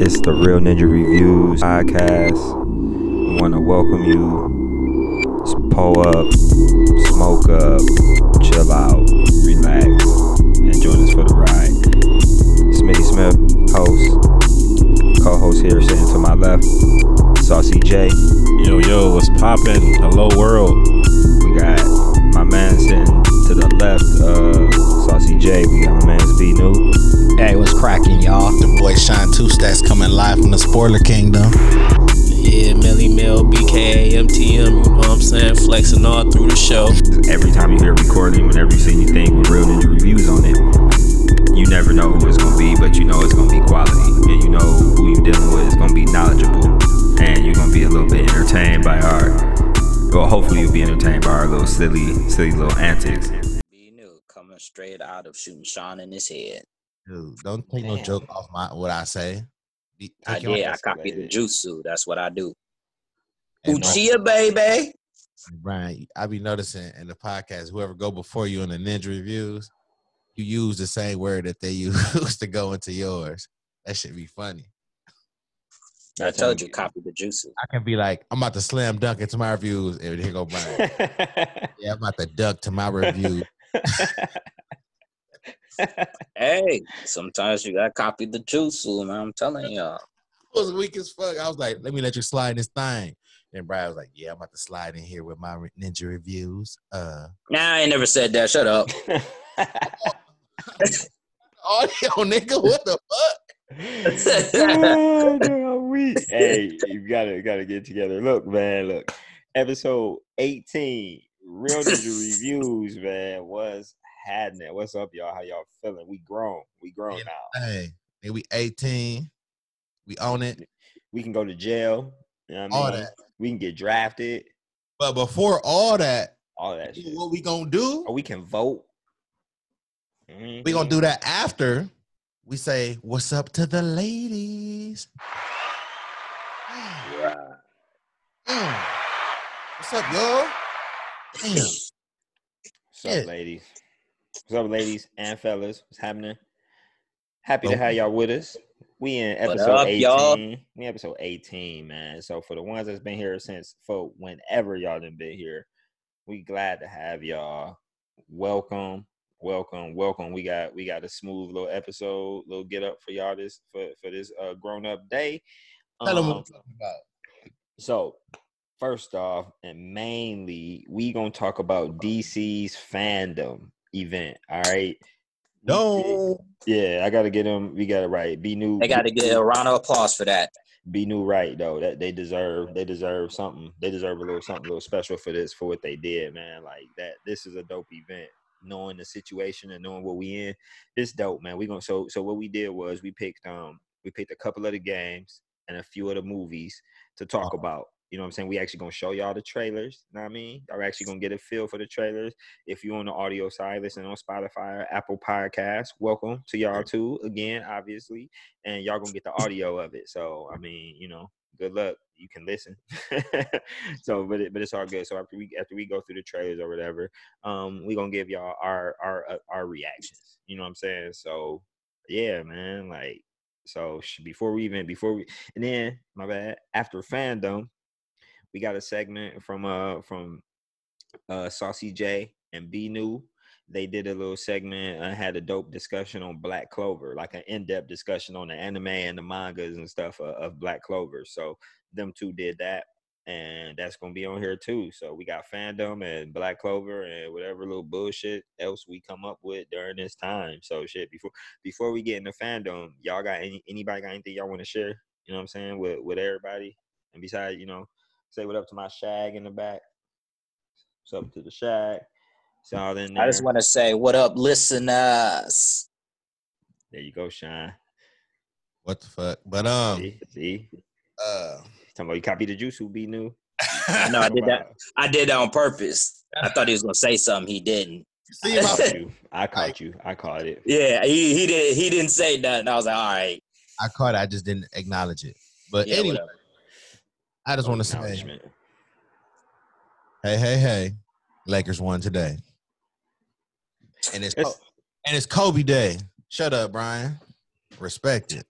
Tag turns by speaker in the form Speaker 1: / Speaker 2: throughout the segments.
Speaker 1: It's the Real Ninja Reviews podcast. We want to welcome you. Just pull up, smoke up, chill out, relax, and join us for the ride. Smitty Smith, host. Co-host here sitting to my left. Saucy J.
Speaker 2: Yo, yo, what's poppin'? Hello, world.
Speaker 1: We got my man sitting to the left, uh, Saucy J. We got my man's B New.
Speaker 3: Hey, what's cracking, y'all?
Speaker 4: The boy Shine Two Stacks coming live from the Spoiler Kingdom.
Speaker 3: Yeah, Millie Mill, BKA, MTM, you know what I'm saying? Flexing all through the show.
Speaker 1: Every time you hear a recording, whenever you see anything with Real Ninja Reviews on it, you never know who it's gonna be, but you know it's gonna be quality, and you know who you're dealing with is gonna be knowledgeable, and you're gonna be a little bit entertained by our. Well, hopefully you'll be entertained by our little silly, silly little antics.
Speaker 3: B new coming straight out of shooting Sean in his head.
Speaker 4: Dude, don't take no joke off my what I say. Be-
Speaker 3: I
Speaker 4: take
Speaker 3: did. I copied the jutsu. That's what I do.
Speaker 4: and
Speaker 3: Uchiha, baby.
Speaker 4: Brian, I be noticing in the podcast, whoever go before you in the ninja reviews, you use the same word that they use to go into yours. That should be funny.
Speaker 3: I told you, copy the jutsu.
Speaker 4: I can be like, I'm about to slam dunk into my reviews, and here go Brian. yeah, I'm about to dunk to my review.
Speaker 3: Hey, sometimes you gotta copy the jutsu, man. I'm telling y'all.
Speaker 4: It was weak as fuck. I was like, let me let you slide in this thing. And Brian was like, yeah, I'm about to slide in here with my ninja reviews. Uh,
Speaker 3: Nah, I ain't never said that. Shut up.
Speaker 4: audio, nigga, what the fuck?
Speaker 2: Oh, no, we, hey, you gotta you gotta get together. Look, man, look. Episode 18, Real Ninja Reviews, man. What's happening? What's up, y'all? How y'all feeling? We grown. We grown
Speaker 4: Yeah.
Speaker 2: now.
Speaker 4: Hey, nigga, we 18. We own it.
Speaker 2: We can go to jail. You know what I
Speaker 4: All
Speaker 2: mean?
Speaker 4: that.
Speaker 2: We can get drafted.
Speaker 4: But before all that,
Speaker 2: All that shit.
Speaker 4: what we gonna do?
Speaker 2: Or we can vote. Mm-hmm.
Speaker 4: We gonna do that after we say what's up to the ladies.
Speaker 3: Right.
Speaker 4: Mm. What's up, y'all? Damn.
Speaker 2: What's
Speaker 4: Yeah.
Speaker 2: up, ladies? What's up, ladies and fellas? What's happening? Happy to have y'all with us. We in episode
Speaker 3: up,
Speaker 2: 18.
Speaker 3: y'all?
Speaker 2: We episode 18, man. So for the ones that's been here since for whenever y'all done been here, we glad to have y'all. Welcome, welcome, welcome. We got we got a smooth little episode, little get up for y'all this for for this uh grown up day.
Speaker 4: Tell them
Speaker 2: Um,
Speaker 4: what we're talking about.
Speaker 2: so, first off, and mainly, we gonna talk about DC's FanDome event. All right.
Speaker 4: No.
Speaker 2: Yeah, I gotta get them. We got it right. Be new.
Speaker 3: They got to get a round of applause for that.
Speaker 2: Be new, right? Though that they deserve. They deserve something. They deserve a little something, a little special for this, for what they did, man. Like that. This is a dope event. Knowing the situation and knowing what we in, it's dope, man. We gonna so so what we did was we picked um we picked a couple of the games and a few of the movies to talk
Speaker 4: Uh-huh.
Speaker 2: about. You know what I'm saying? We actually gonna show y'all the trailers. You know what I mean? Y'all actually gonna get a feel for the trailers. If you on the audio side, listen on Spotify or Apple Podcasts, welcome to y'all too. Again, obviously. And y'all gonna get the audio of it. So I mean, you know, good luck. You can listen. so but it, but it's all good. So after we after we go through the trailers or whatever, um, we gonna give y'all our our uh, our reactions. You know what I'm saying? So yeah, man, like so before we even before we and then my bad after FanDome, we got a segment from uh from uh Saucy J and B New. They did a little segment and had a dope discussion on Black Clover, like an in-depth discussion on the anime and the mangas and stuff of, of Black Clover. So them two did that, and that's gonna be on here too. So we got FanDome and Black Clover and whatever little bullshit else we come up with during this time. So shit, before before we get into FanDome, y'all got any anybody got anything y'all want to share? You know what I'm saying with with everybody. And besides, you know, say what up to my shag in the back. What's up to the shag? It's all in there.
Speaker 3: I just want to say, what up, listeners?
Speaker 2: there you go, Shine.
Speaker 4: What the fuck? But um
Speaker 2: see, see,
Speaker 4: uh
Speaker 2: talking about you copy the jutsu be new.
Speaker 3: No, I did that. I did that on purpose. I thought he was gonna say something. He didn't.
Speaker 4: see my
Speaker 2: Caught you. I caught you. I caught it.
Speaker 3: Yeah, he he did. He didn't say nothing. I was like, all right.
Speaker 4: I caught it, I just didn't acknowledge it. But
Speaker 3: Yeah,
Speaker 4: anyway,
Speaker 3: whatever.
Speaker 4: I just want to say, hey, hey, hey, Lakers won today. And it's
Speaker 2: It's-
Speaker 4: and it's Kobe Day. Shut up, Brian. Respect it.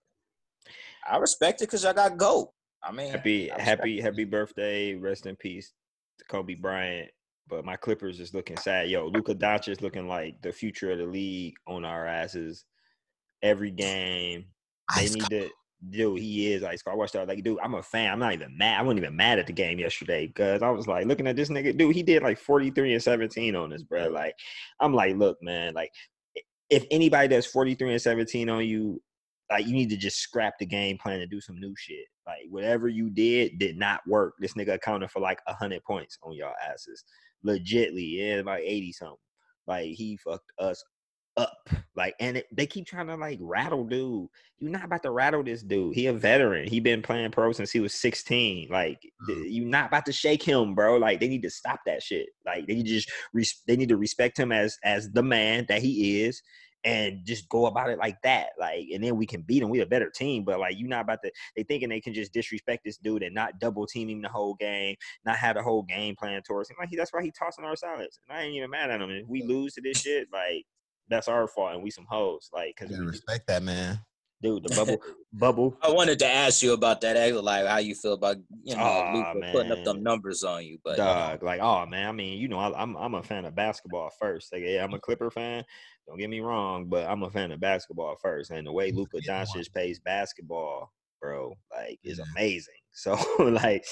Speaker 5: I respect it because I got goat. I mean,
Speaker 2: Happy
Speaker 5: I
Speaker 2: happy
Speaker 5: it.
Speaker 2: happy birthday. Rest in peace to Kobe Bryant. But my Clippers is looking sad. Yo, Luka Doncic is looking like the future of the league on our asses every game. They
Speaker 4: Ice
Speaker 2: need to dude, he is cold. I watched that like dude, I'm a fan. I'm not even mad. I wasn't even mad at the game yesterday because I was like looking at this nigga, dude, he did like 43 and 17 on us, bro. Like, I'm like, look, man, like if anybody does 43 and 17 on you, like you need to just scrap the game plan and do some new shit. Like whatever you did did not work. This nigga accounted for like hundred points on y'all asses. Legitly, yeah, about 80 something. Like he fucked us up. Like, and it, they keep trying to like rattle dude. You're not about to rattle this dude. He a veteran. He been playing pro since he was 16. Like, th- mm. you're not about to shake him, bro. Like, they need to stop that shit. Like, they just res- they need to respect him as as the man that he is. And just go about it like that, like, and then we can beat him. We a better team, but like, you're not about to. They thinking they can just disrespect this dude and not double team him the whole game, not have the whole game plan towards him. Like, he, that's why he tossing our salads. And I ain't even mad at him. If we lose to this shit, like, that's our fault, and we some hoes. Like, cause we,
Speaker 4: respect that, man.
Speaker 2: dude, the bubble, bubble.
Speaker 5: I wanted to ask you about that, like how you feel about you know
Speaker 2: Aw,
Speaker 5: Luka putting up them numbers on you, but you know,
Speaker 2: Dog, like, oh man, I mean, you know, I, I'm I'm a fan of basketball first. Like, yeah, I'm a Clipper fan. Don't get me wrong, but I'm a fan of basketball first. And the way Luka
Speaker 4: Yeah, boy.
Speaker 2: Doncic plays basketball, bro, like, is amazing. So, like,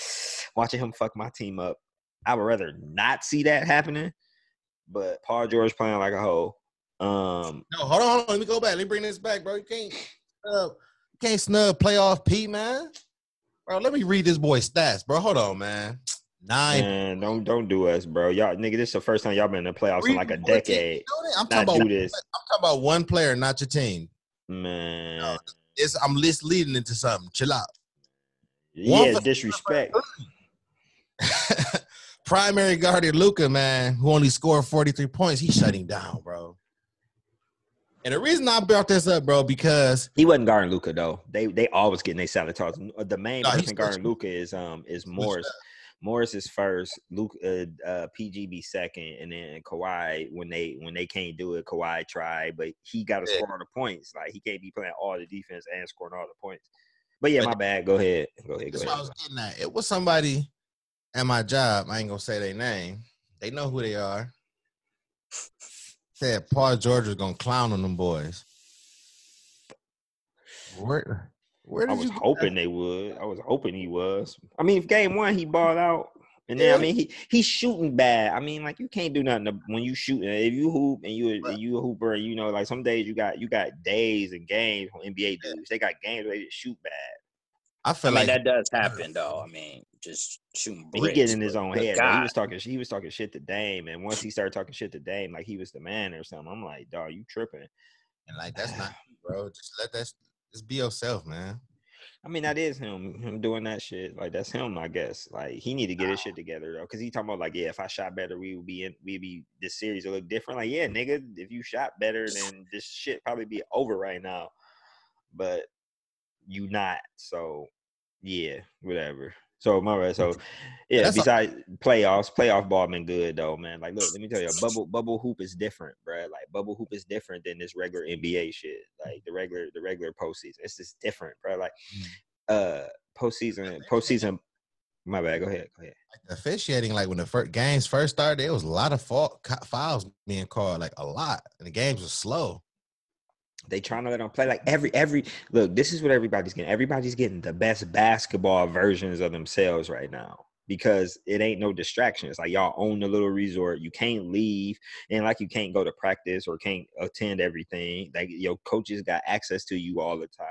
Speaker 2: watching him fuck my team up, I would rather not see that happening. But Paul George playing like a hoe. Um,
Speaker 4: No, hold on, hold on. Let me go back. Let me bring this back, bro. You can't snub, you can't snub playoff P, man. Bro, let me read this boy's stats, bro. Hold on, man. Nine.
Speaker 2: man, don't don't do us, bro. Y'all, nigga, this is the first time y'all been in the playoffs in like a
Speaker 4: before the team.
Speaker 2: decade.
Speaker 4: I'm talking about
Speaker 2: this,
Speaker 4: I'm talking about one player, not your team.
Speaker 2: man.
Speaker 4: It's I'm list leading into something. Chill out. One
Speaker 2: Yeah, disrespect.
Speaker 4: Primary guardian Luka, man, who only scored 43 points, he's shutting down, bro. And the reason I brought this up, bro, because
Speaker 2: He wasn't guarding Luka though. They they always getting their salad tossed. The main
Speaker 4: No, he
Speaker 2: person guarding. Luca is um is Morris. Morris is first. Luke uh, uh PGB second, and then Kawhi when they when they can't do it, Kawhi tried, but he got to
Speaker 4: Yeah.
Speaker 2: score all the points. Like he can't be playing all the defense and scoring all the points. But yeah,
Speaker 4: But-
Speaker 2: my bad. Go ahead. Go ahead. Go
Speaker 4: that's what I was getting at. It was somebody at my job. I ain't gonna say their name. They know who they are. Said Paul George was gonna clown on them boys. Where where
Speaker 2: I was
Speaker 4: you get
Speaker 2: hoping they would. I was hoping he was. I mean, if game one he balled out, and then I mean he he's shooting bad. I mean, like you can't do nothing to, when you shoot. If you hoop and you
Speaker 4: Right.
Speaker 2: you a hooper, and you know, like some days you got you got days and games on NBA dudes. They got games where they just shoot bad.
Speaker 4: I
Speaker 5: I
Speaker 4: feel
Speaker 5: mean
Speaker 4: like
Speaker 5: that does happen though. I mean, just shooting bricks.
Speaker 2: he getting in his own head. bro. He was talking. He was talking shit to Dame, and once he started talking shit to Dame, like he was the man or something. I'm like, dog, you tripping.
Speaker 4: and like that's not bro. Just let that just be yourself, man.
Speaker 2: I mean, that is him. Him doing that shit. Like that's him, I guess. Like he need to get his shit together though, because he talking about like, yeah, if I shot better, we would be in. We'd be this series will look different. Like, yeah, nigga, if you shot better, then this shit probably be over right now. But you not. So yeah, whatever. So my bad. So yeah.
Speaker 4: That's a-
Speaker 2: Besides playoffs, playoff ball been good though, man. Like, look, let me tell you, bubble bubble hoop is different, bro. Like bubble hoop is different than this regular NBA shit. Like the regular the regular postseason, it's just different, bro. Like uh postseason postseason. My bad. Go ahead. Go ahead.
Speaker 4: the officiating, like when the first games first started, there was a lot of fault, fouls being called, like a lot, and the games were slow.
Speaker 2: They trying to let them play like every every look. This is what everybody's getting. Everybody's getting the best basketball versions of themselves right now because it ain't no distractions. Like y'all own the little resort. You can't leave, and like you can't go to practice or can't attend everything. Like your coaches got access to you all the time.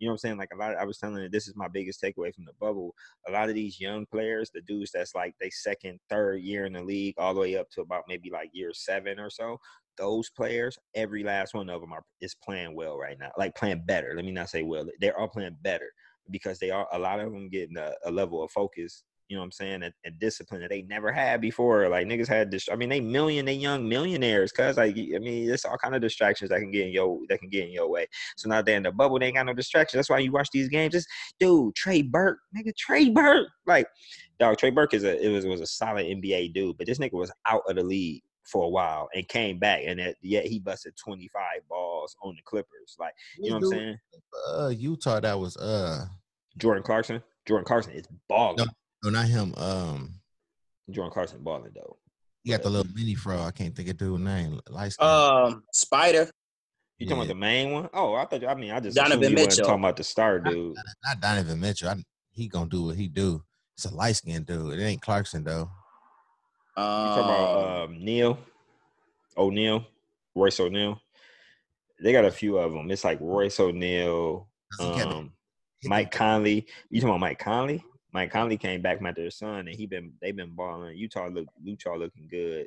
Speaker 2: You know what I'm saying? Like a lot. I was telling you, this is my biggest takeaway from the bubble. A lot of these young players, the dudes that's like they second, third year in the league, all the way up to about maybe like year seven or so those players, every last one of them are is playing well right now. Like playing better. Let me not say well. They're all playing better because they are a lot of them getting a, a level of focus. You know what I'm saying? And, and discipline that they never had before. Like niggas had this. I mean, they million, they young millionaires. Cause like I mean, it's all kind of distractions that can get in your that can get in your way. So now they're in the bubble. They ain't got no distractions. That's why you watch these games. It's dude, Trey Burke, nigga, Trey Burke. Like, dog, Trey Burke is a it was was a solid NBA dude, but this nigga was out of the league for a while and came back, and that yet he busted 25 balls on the Clippers. Like you know what I'm saying?
Speaker 4: Uh, Utah, that was uh,
Speaker 2: Jordan Clarkson. Jordan Clarkson is balling.
Speaker 4: No. no, not him. Um,
Speaker 2: Jordan Clarkson balling though.
Speaker 4: You got the little mini fro. I can't think of dude's name. Light skin.
Speaker 5: Um, Spider.
Speaker 2: You talking
Speaker 4: Yeah.
Speaker 2: about the main one? Oh, I thought. I mean, I just
Speaker 5: Donovan
Speaker 2: assumed you
Speaker 5: Mitchell.
Speaker 2: talking about the star dude.
Speaker 4: not Donovan Mitchell. I, he gonna do what he do. It's a light skinned dude. It ain't Clarkson though.
Speaker 2: You talking about
Speaker 5: Um,
Speaker 2: um, Neil O'Neal, Royce O'Neale. They got a few of them. It's like Royce O'Neale,
Speaker 4: 'Cause
Speaker 2: um, Mike Conley. You talking about Mike Conley? Mike Conley came back from their son, and he been they've been balling. Utah look Utah looking good.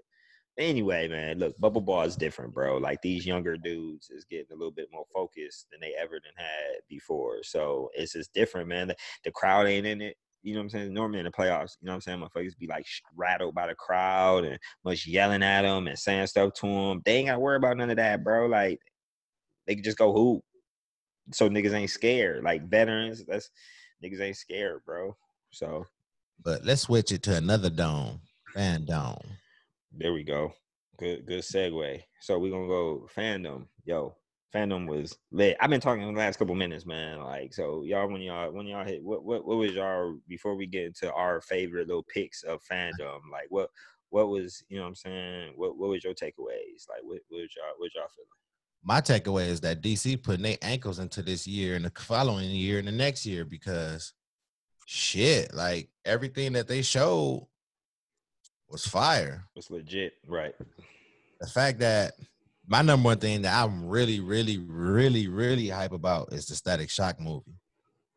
Speaker 2: Anyway, man, look, bubble ball is different, bro. Like these younger dudes is getting a little bit more focused than they ever done had before. So it's just different, man. The, the crowd ain't in it. You know what I'm saying? Normally in the playoffs, you know what I'm saying? Motherfuckers be like rattled by the crowd and much yelling at them and saying stuff to them. They ain't got to worry about none of that, bro. Like they can just go hoop. So niggas ain't scared. Like veterans, that's niggas ain't scared, bro. So
Speaker 4: But let's switch it to another dome, fan dome.
Speaker 2: there we go. Good good segue. So we're gonna go FanDome. Yo, FanDome was lit. I've been talking in the last couple minutes, man. Like so y'all when y'all when y'all hit what what what was y'all before we get into our favorite little picks of FanDome, like what what was you know what I'm saying? What what was your takeaways? Like what, what was y'all what y'all feeling?
Speaker 4: My takeaway is that DC putting their ankles into this year and the following year and the next year because shit, like everything that they showed was fire.
Speaker 2: It's legit, right?
Speaker 4: The fact that my number one thing that I'm really, really, really, really hype about is the Static Shock movie.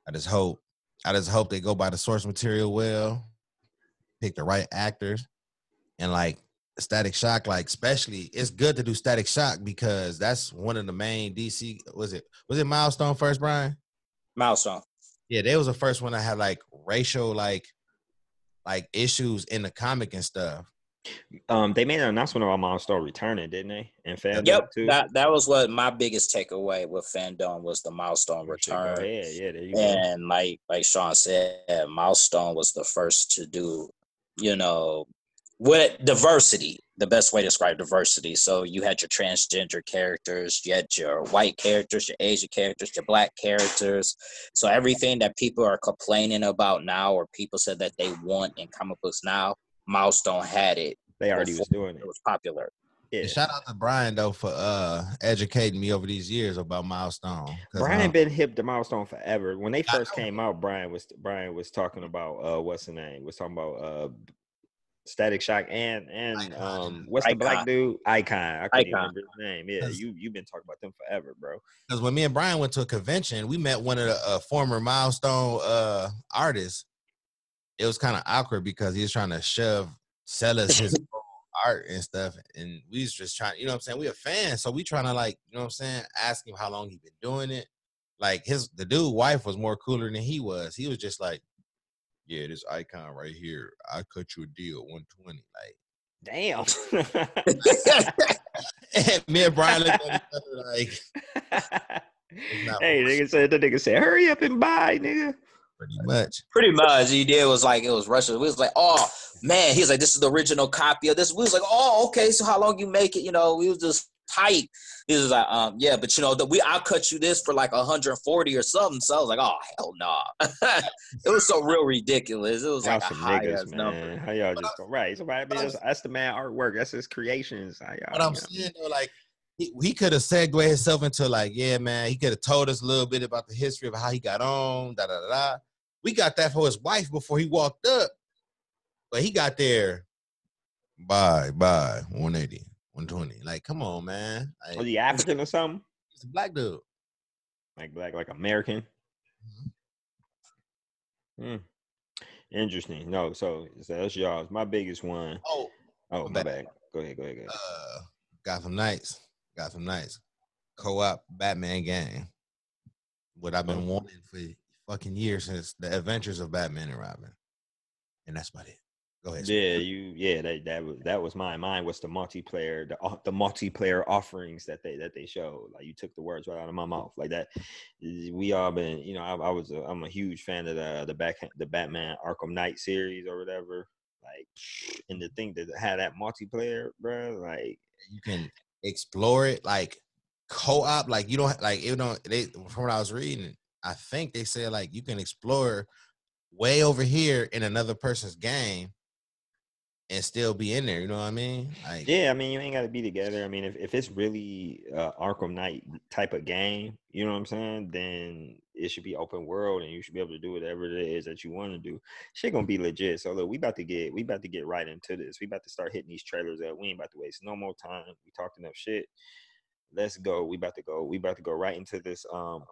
Speaker 4: I just hope, I just hope they go by the source material well, pick the right actors, and like Static Shock, like especially, it's good to do Static Shock because that's one of the main DC. Was it was it Milestone first, Brian?
Speaker 5: Milestone.
Speaker 4: Yeah, they was the first one that had like racial like like issues in the comic and stuff.
Speaker 2: Um, they made an announcement about Milestone returning, didn't they? And FanDome
Speaker 5: Yep,
Speaker 2: too.
Speaker 5: that that was what my biggest takeaway with FanDome was the milestone return.
Speaker 2: Yeah, Yeah, there you go.
Speaker 5: And like like Sean said, Milestone was the first to do, you know, with diversity. The best way to describe diversity. So you had your transgender characters, you had your white characters, your Asian characters, your black characters. So everything that people are complaining about now, or people said that they want in comic books now, Milestone had it.
Speaker 2: They already was doing it.
Speaker 5: It was popular.
Speaker 2: Yeah.
Speaker 4: Shout out to Brian though for uh educating me over these years about Milestone.
Speaker 2: Brian
Speaker 4: um,
Speaker 2: been hip to milestone forever. When they first came out, Brian was Brian was talking about uh what's the name? Was talking about uh Static Shock and and
Speaker 4: Icon.
Speaker 2: um what's the black dude? Icon. I couldn't even
Speaker 5: Icon.
Speaker 2: remember his name. Yeah, you you've been talking about them forever, bro.
Speaker 4: Because when me and Brian went to a convention, we met one of the uh, former milestone uh, artists. It was kind of awkward because he was trying to shove, sell us his art and stuff. And we was just trying, you know what I'm saying? We a fan. So we trying to like, you know what I'm saying? Ask him how long he been doing it. Like his, the dude wife was more cooler than he was. He was just like, yeah, this icon right here, I cut you a deal, 120. Like,
Speaker 2: Damn.
Speaker 4: and me and Brian looked at each other like,
Speaker 2: hey, nigga said the nigga said, hurry up and buy, nigga.
Speaker 4: Pretty much.
Speaker 5: Pretty much, he did was like it was Russian. We was like, oh man, he's like, this is the original copy of this. We was like, oh okay, so how long you make it? You know, we was just tight. He was like, um, yeah, but you know, the, we I'll cut you this for like 140 or something. So I was like, oh hell no, it was so real ridiculous. It was
Speaker 2: Y'all
Speaker 5: like a
Speaker 2: some
Speaker 5: high
Speaker 2: niggas,
Speaker 5: ass
Speaker 2: man.
Speaker 5: number.
Speaker 2: How y'all just go right? Somebody, I mean, that's, that's the man artwork. That's his creations. How y'all,
Speaker 4: But I'm
Speaker 2: you know?
Speaker 4: saying though, like he, he could have segued himself into like, yeah, man, he could have told us a little bit about the history of how he got on, da da da. We got that for his wife before he walked up, but he got there. Bye, bye, 180, 120. Like, come on, man. Like,
Speaker 2: Was he African or something?
Speaker 4: he's a black dude.
Speaker 2: Like black, like American.
Speaker 4: Mm-hmm.
Speaker 2: Hmm. Interesting. No, so, so that's y'all's. My biggest one.
Speaker 4: Oh,
Speaker 2: Oh,
Speaker 4: My bad.
Speaker 2: Go ahead. Go ahead. Go ahead.
Speaker 4: uh, Gotham Knights, Gotham Knights, co-op Batman game. What I've been
Speaker 2: Oh.
Speaker 4: wanting for fucking years since the Adventures of Batman and Robin, and that's about it. Go ahead.
Speaker 2: Yeah, you. Yeah, that that was that was mine. Mine was the multiplayer, the uh, the multiplayer offerings that they that they showed. Like you took the words right out of my mouth. Like that. We all been, you know, I, I was, a, I'm a huge fan of the the back the Batman Arkham Knight series or whatever. Like, and the thing that had that multiplayer, bro, like
Speaker 4: you can explore it like co-op like you don't like it don't they from what i was reading i think they said like you can explore way over here in another person's game and still be in there you know what i mean like
Speaker 2: Yeah, I mean, you ain't got to be together. I mean, if, if it's really uh, Arkham Knight type of game, you know what I'm saying? Then it should be open world, and you should be able to do whatever it is that you want to do. Shit gonna be legit. So look, we about to get we about to get right into this. We about to start hitting these trailers up. We ain't about to waste no more time. We talked enough shit. Let's go. We about to go. We about to go right into this um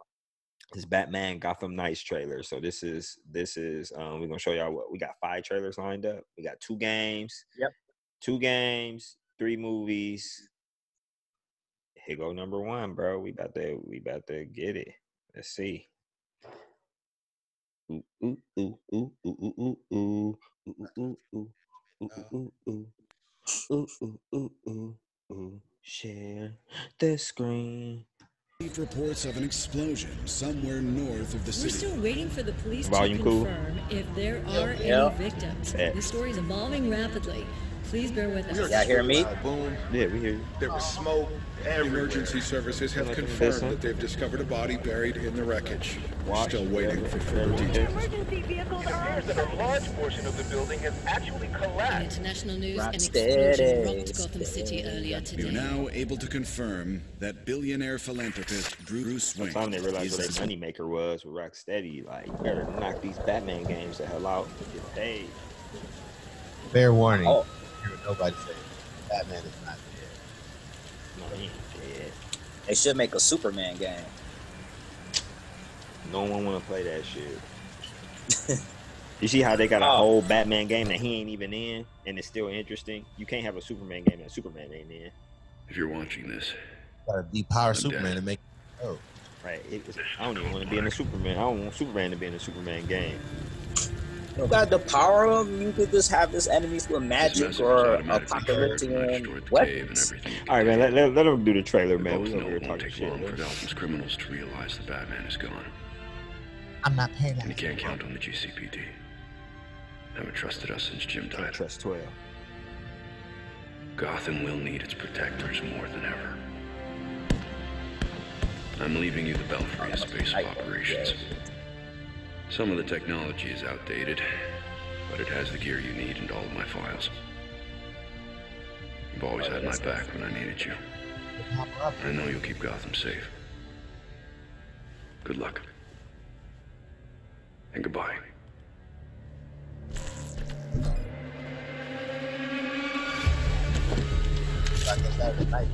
Speaker 2: this Batman Gotham Knights trailer. So this is this is um we're gonna show y'all what we got five trailers lined up. We got two games.
Speaker 5: Yep.
Speaker 2: Two games, three movies. Here go number one, bro. We about to we about to get it. Let's see. Ooh, ooh, ooh, ooh, ooh, ooh, ooh, ooh, ooh, ooh, ooh, ooh, ooh, ooh, ooh, ooh, ooh, ooh, ooh. Share the screen.
Speaker 6: Received reports of an explosion somewhere north of the
Speaker 7: We're still waiting for the police
Speaker 2: Volume
Speaker 7: to
Speaker 2: cool?
Speaker 7: confirm if there are
Speaker 5: yep.
Speaker 7: any victims.
Speaker 2: Bet.
Speaker 7: This story is evolving rapidly. Please bear with us.
Speaker 5: Y'all hear me?
Speaker 8: Uh, boom.
Speaker 2: Yeah, we hear you.
Speaker 8: There was oh. smoke everywhere.
Speaker 6: Emergency services have confirmed that they've discovered a body buried in the wreckage.
Speaker 2: Watch,
Speaker 6: still waiting for further
Speaker 2: whatever.
Speaker 6: details.
Speaker 8: It appears that a large portion of the building has actually
Speaker 7: In
Speaker 8: collapsed.
Speaker 7: international news, an
Speaker 5: Rocksteady,
Speaker 7: explosion rocked Gotham City earlier today.
Speaker 6: We are now able to confirm that billionaire philanthropist Bruce Wayne
Speaker 2: Time they realized what their moneymaker was with Rocksteady. Like, better knock these Batman games the hell out and get paid.
Speaker 4: fair warning
Speaker 5: Oh.
Speaker 4: Hear what nobody say batman is not dead
Speaker 2: No, he ain't dead.
Speaker 5: They should make a Superman game.
Speaker 2: No one want to play that shit. you see how they got a
Speaker 5: Oh.
Speaker 2: whole Batman game that he ain't even in, and it's still interesting. You can't have a Superman game that Superman ain't in,
Speaker 9: If you're watching this,
Speaker 4: gotta depower
Speaker 9: I'm
Speaker 4: superman
Speaker 9: dead.
Speaker 4: to make oh
Speaker 2: right? It, I don't even want to be in a Superman. I don't want Superman to be in a Superman game.
Speaker 5: You don't got the power of 'em, You could just have this enemies with magic or
Speaker 9: was automatically triggered
Speaker 5: apocalyptic
Speaker 9: destroyed the cave and
Speaker 5: weapons.
Speaker 9: everything.
Speaker 2: All right, man. Let, let, let them do the trailer, man. We
Speaker 9: know
Speaker 2: over here
Speaker 9: it won't
Speaker 2: talking
Speaker 9: take
Speaker 2: shit.
Speaker 9: long for
Speaker 2: Let's-
Speaker 9: Gotham's criminals to realize the Batman is gone,
Speaker 4: i'm not paying that.
Speaker 9: and you can't count on the GCPD. Haven't trusted us since Jim
Speaker 2: Can't
Speaker 9: died.
Speaker 2: trust twelve.
Speaker 9: Gotham will need its protectors more than ever. I'm leaving you the Belfry as base of operations. Some of the technology is outdated, but it has the gear you need and all of my files. You've always had my back when I needed you. I know you'll keep Gotham safe. Good luck. And goodbye.
Speaker 4: like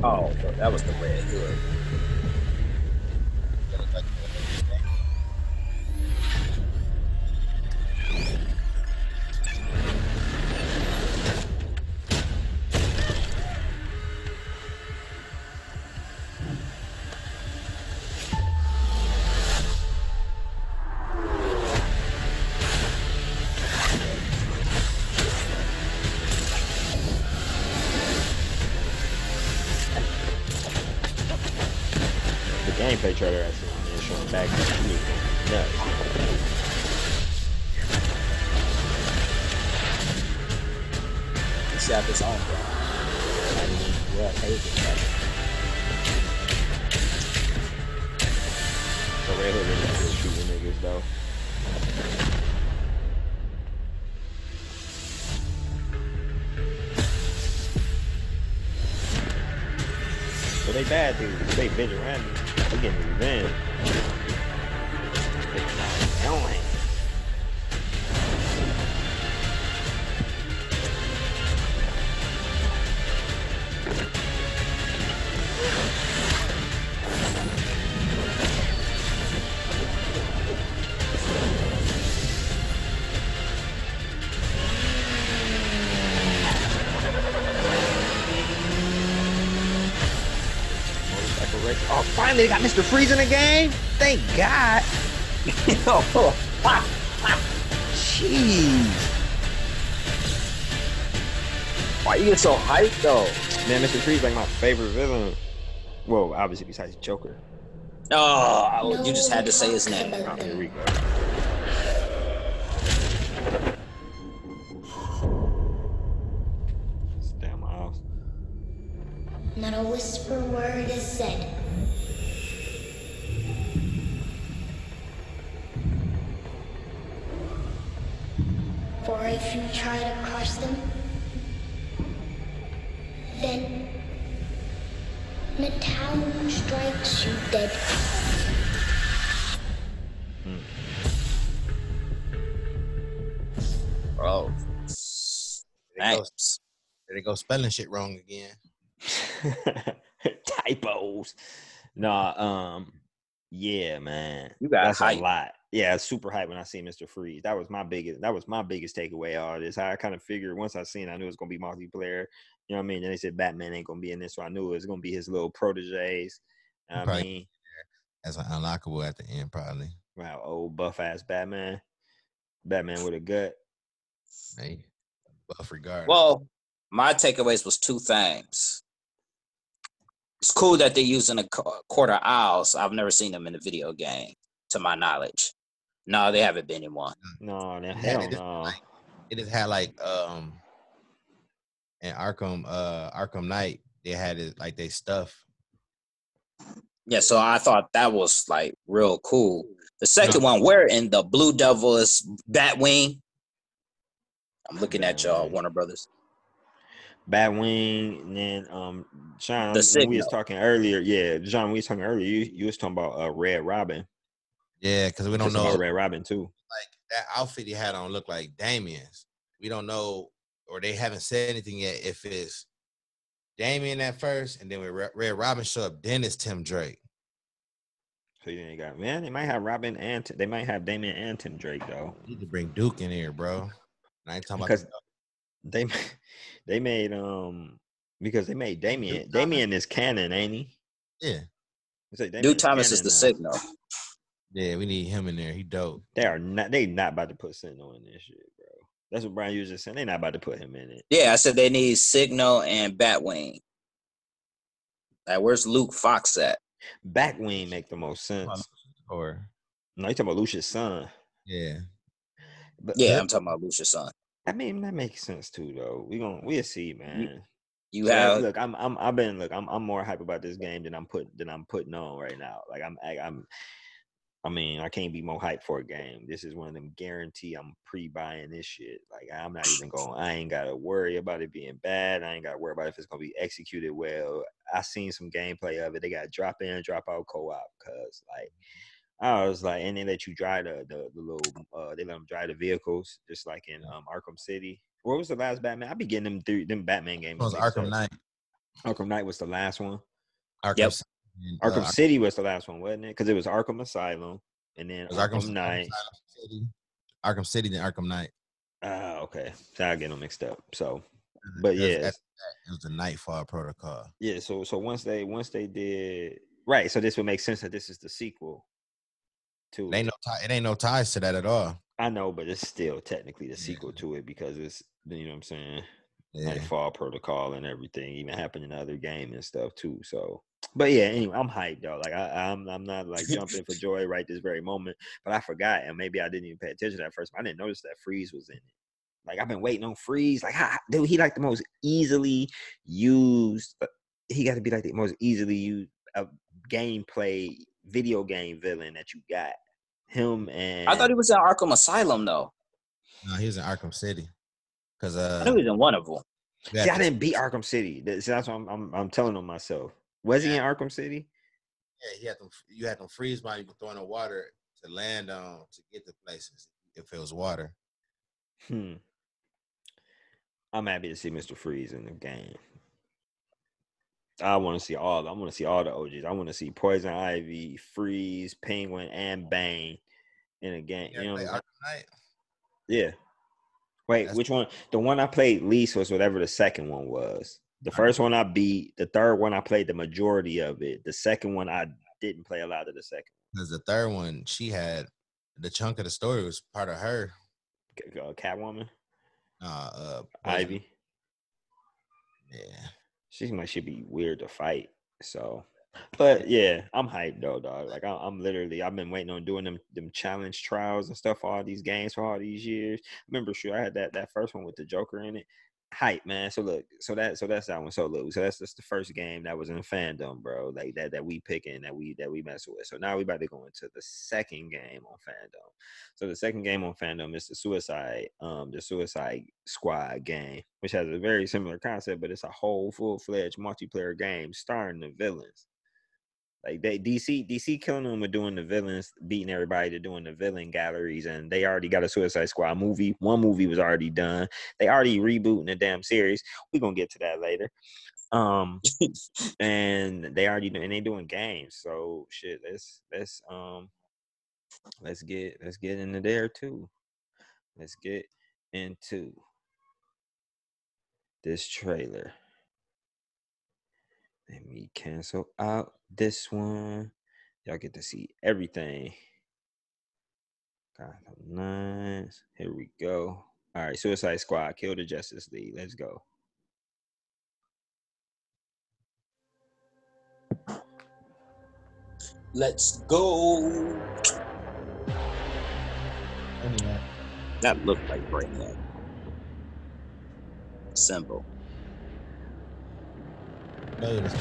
Speaker 5: Oh, that was the red hood.
Speaker 4: like,
Speaker 2: The
Speaker 5: his own
Speaker 2: So Red Hood really shooting niggas though. So they bad dudes. They vigilantes. They getting revenge. They got Mr. Freeze in the game. Thank God.
Speaker 5: oh,
Speaker 2: Jeez.
Speaker 5: why you get so hyped though?
Speaker 2: Man, Mr. Freeze like my favorite villain. Well, obviously besides Joker.
Speaker 5: Oh, you just had to say his name.
Speaker 2: Oh, here we go.
Speaker 4: Go spelling shit wrong again.
Speaker 2: Typos. Nah, um, yeah, man.
Speaker 5: You got
Speaker 2: That's
Speaker 5: hype.
Speaker 2: a lot. Yeah, super hype when I see Mr. Freeze. That was my biggest that was my biggest takeaway out of this. I kind of figured once I seen I knew it was gonna be multiplayer. You know what I mean? And they said Batman ain't gonna be in this, so I knew it was gonna be his little proteges. You know what I mean,
Speaker 4: That's an unlockable at the end, probably.
Speaker 2: wow, old buff ass Batman. Batman with a gut.
Speaker 4: Hey, buff regard.
Speaker 5: Well, my takeaways was two things. It's cool that they're using a qu- Court of Owls. I've never seen them in a video game, to my knowledge. No, they haven't been in one.
Speaker 2: No, no, hell
Speaker 4: they just-
Speaker 2: no.
Speaker 4: it just had like um in Arkham uh Arkham Knight, they had it like they stuff.
Speaker 5: Yeah, so I thought that was like real cool. The second one, where in the Blue Devil is Batwing? I'm looking at y'all, Warner Brothers.
Speaker 2: Batwing, and then um, Sean,
Speaker 5: The
Speaker 2: when we was talking earlier, yeah, John, we was talking earlier. You you was talking about uh, Red Robin.
Speaker 4: Yeah, because we don't know
Speaker 2: about Red Robin too.
Speaker 4: like that outfit he had on looked like Damian's. We don't know, or they haven't said anything yet if it's Damian at first, and then when Red Red Robin show up, then it's Tim Drake.
Speaker 2: So you ain't got man. They might have Robin and they might have Damian and Tim Drake though, You
Speaker 4: need to bring Duke in here, bro. And I ain't talking
Speaker 2: because
Speaker 4: about
Speaker 2: they they made um because they made Damian.
Speaker 4: Thomas?
Speaker 2: Damian is canon, ain't he?
Speaker 4: yeah,
Speaker 2: It's like
Speaker 5: Duke Thomas is the
Speaker 2: now.
Speaker 5: signal.
Speaker 4: yeah. We need him in there. He dope.
Speaker 2: They are not. They not about to put Sentinel in this shit, bro. That's what Brian was just saying. They not about to put him in it.
Speaker 5: Yeah, I said they need Signal and Batwing. Like, where's Luke Fox at?
Speaker 2: Batwing make the most sense.
Speaker 4: Or
Speaker 2: No, you talking about Lucius' son.
Speaker 4: yeah,
Speaker 2: But
Speaker 5: Yeah, I'm talking about Lucius' son.
Speaker 2: I mean that makes sense too, though. We gon' we'll see, man.
Speaker 5: You
Speaker 2: Yeah, uh,
Speaker 5: have
Speaker 2: look, I'm I'm I've been look, I'm I'm more hype about this game than I'm put than I'm putting on right now. Like I'm I, I'm I mean, I can't be more hyped for a game. This is one of them guarantee I'm pre-buying this shit. Like I'm not even going. I ain't gotta worry about it being bad. I ain't gotta worry about if it's gonna be executed well. I seen some gameplay of it. They got drop in, drop out co-op. Cause like I was like, and they let you drive the the, the little. Uh, they let them drive the vehicles, just like in um, Arkham City. What was the last Batman? I be getting them through them Batman games.
Speaker 4: it was Arkham
Speaker 2: up.
Speaker 4: Knight.
Speaker 2: Arkham Knight was the last one.
Speaker 4: Arkham,
Speaker 5: Yep.
Speaker 4: City, and,
Speaker 2: Arkham
Speaker 4: uh,
Speaker 2: City was the last one, wasn't it? Because it was Arkham Asylum, and then Arkham,
Speaker 4: Arkham,
Speaker 2: Knight.
Speaker 4: Arkham City, Arkham City, then Arkham Knight.
Speaker 2: Ah, okay. So I get them mixed up. So, but yeah,
Speaker 4: that's- It was the Knightfall Protocol.
Speaker 2: yeah. So, so once they once they did right, so this would make sense that this is the sequel to.
Speaker 4: It ain't no tie, it ain't no ties to that at all.
Speaker 2: I know, but it's still technically the sequel to it because it's you know what I'm saying.
Speaker 4: Yeah.
Speaker 2: Knightfall Protocol and everything even happened in other game and stuff too. So, but yeah, anyway, I'm hyped though. Like I, I'm, I'm not like jumping for joy right this very moment. But I forgot, and maybe I didn't even pay attention at first. I didn't notice that Freeze was in it. Like I've been waiting on Freeze. Like, how, dude, he like the most easily used. uh, He got to be like the most easily used uh, gameplay video game villain that you got. Him and
Speaker 5: I thought he was in Arkham Asylum though.
Speaker 4: No, he was in Arkham City. Cause
Speaker 5: I
Speaker 4: uh,
Speaker 5: knew he was in one of them.
Speaker 4: we
Speaker 2: See, I didn't beat Arkham City. That's, that's what I'm, I'm, I'm telling on myself. Was he in Arkham City?
Speaker 4: yeah, he had them. You had them freeze by you can throw in the water to land on to get to places if it was water.
Speaker 2: Hmm. I'm happy to see Mr. Freeze in the game. I want to see all. I want to see all the OGs. I want to see Poison Ivy, Freeze, Penguin, and Bane in a game.
Speaker 4: Yeah,
Speaker 2: You know, what I'm-
Speaker 4: Knight.
Speaker 2: yeah. Wait,
Speaker 4: That's-
Speaker 2: which one? The one I played least was whatever the second one was. The first one I beat. The third one I played the majority of it. The second one I didn't play a lot of the second.
Speaker 4: Because the third one, she had the chunk of the story was part of her.
Speaker 2: Uh, Catwoman,
Speaker 4: Uh, uh
Speaker 2: Ivy.
Speaker 4: Yeah,
Speaker 2: She like she'd be weird to fight. So But yeah, I'm hyped though, dog. Like I, I'm literally, I've been waiting on doing them them challenge trials and stuff all these games for all these years. Remember, sure, I had that that first one with the Joker in it. Hype, man. So look, so that so that's that one. So look, so that's just the first game that was in FanDome, bro. Like that that we picking that we that we mess with. So now we about to go into the second game on FanDome. So the second game on FanDome is the Suicide, um, the Suicide Squad game, which has a very similar concept, but it's a whole full fledged multiplayer game starring the villains. Like they DC DC killing them with doing the villains, beating everybody to doing the villain galleries, and they already got a Suicide Squad movie. One movie was already done. They already rebooting the damn series. We're gonna get to that later. Um and they already do and they doing games. So shit, let's let's um let's get let's get into there too. Let's get into this trailer. Let me cancel out this one. Y'all get to see everything. Gotham Knights. Here we go. All right, Suicide Squad, Kill the Justice League. Let's go.
Speaker 5: Let's go. That looked like Brainiac. Simple.
Speaker 4: Notice.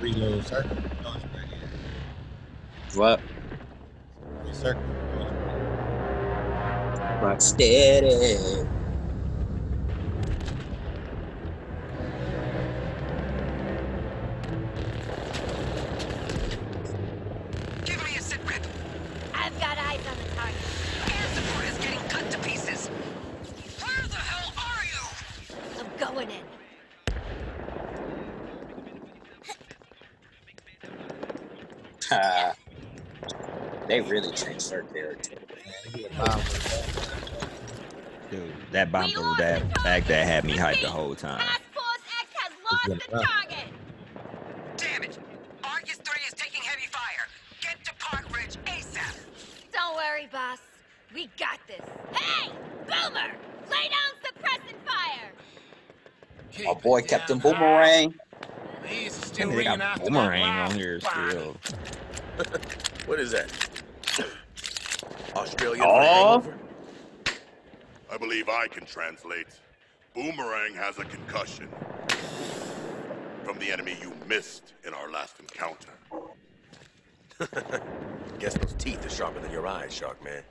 Speaker 4: Reload circle. Notice right here.
Speaker 5: What?
Speaker 4: Circle.
Speaker 5: Rock steady.
Speaker 10: Give me a sit rep. I've got eyes on the target. Air support is getting cut to pieces. Where the hell are you? I'm going in.
Speaker 5: Ha. they really changed their character.
Speaker 2: Dude, that bumper that back that had me hyped the whole time.
Speaker 10: Damn it! Argus 3 is taking heavy fire. Get to Park Ridge ASAP.
Speaker 11: Don't worry, boss. We got this. Hey, Boomer! Lay down suppressant fire!
Speaker 5: My boy Captain Boomerang.
Speaker 2: And they got boomerang on here still.
Speaker 12: What is that? Australian
Speaker 5: Oh.
Speaker 12: Hangover?
Speaker 13: I believe I can translate. Boomerang has a concussion from the enemy you missed in our last encounter.
Speaker 12: Guess those teeth are sharper than your eyes, Shark Man.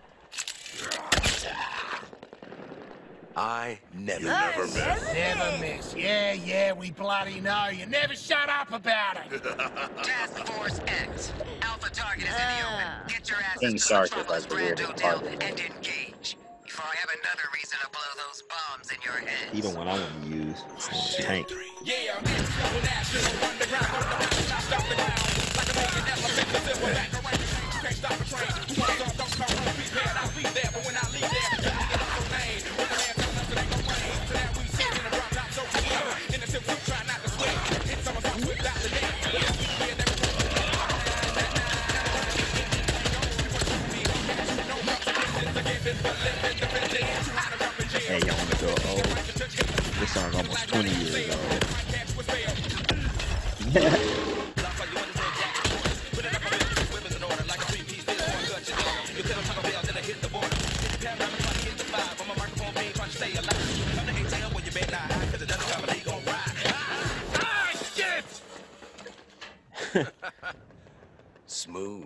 Speaker 12: I never
Speaker 13: You never miss.
Speaker 14: Never miss. Yeah, yeah, we bloody know. You never shut up about it.
Speaker 10: Task Force X. Alpha target is in the open. Get your asses
Speaker 5: King
Speaker 10: to the
Speaker 5: Shark
Speaker 10: Metropolis
Speaker 5: the
Speaker 10: Grand Hotel and engage. Before I have another reason to blow those bombs in your head.
Speaker 2: He the one I want to use. Tank. Hey, y'all want to go old? This song almost 20 years old.
Speaker 14: Shit!
Speaker 12: Smooth.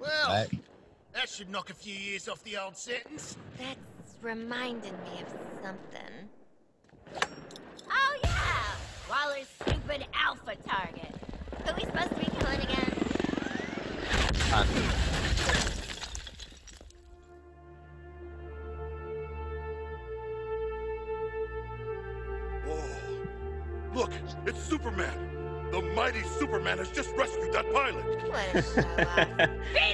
Speaker 14: Well, that should knock a few years off the old sentence.
Speaker 11: That's reminding me of something. Oh, yeah! Waller's stupid alpha target. Who are we supposed to be killing again?
Speaker 13: Whoa. Look, it's Superman. The mighty Superman has just rescued that pilot.
Speaker 11: What a show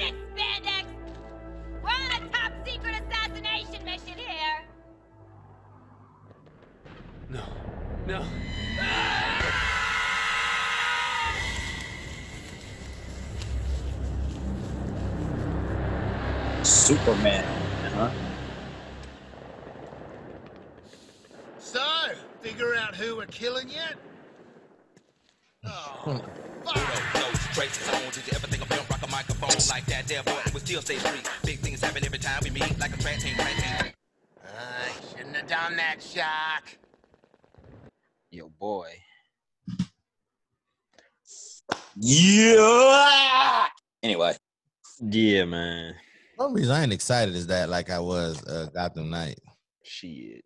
Speaker 5: Yeah,
Speaker 2: man.
Speaker 4: One reason I ain't excited is that like I was uh, Gotham Knight.
Speaker 2: Shit.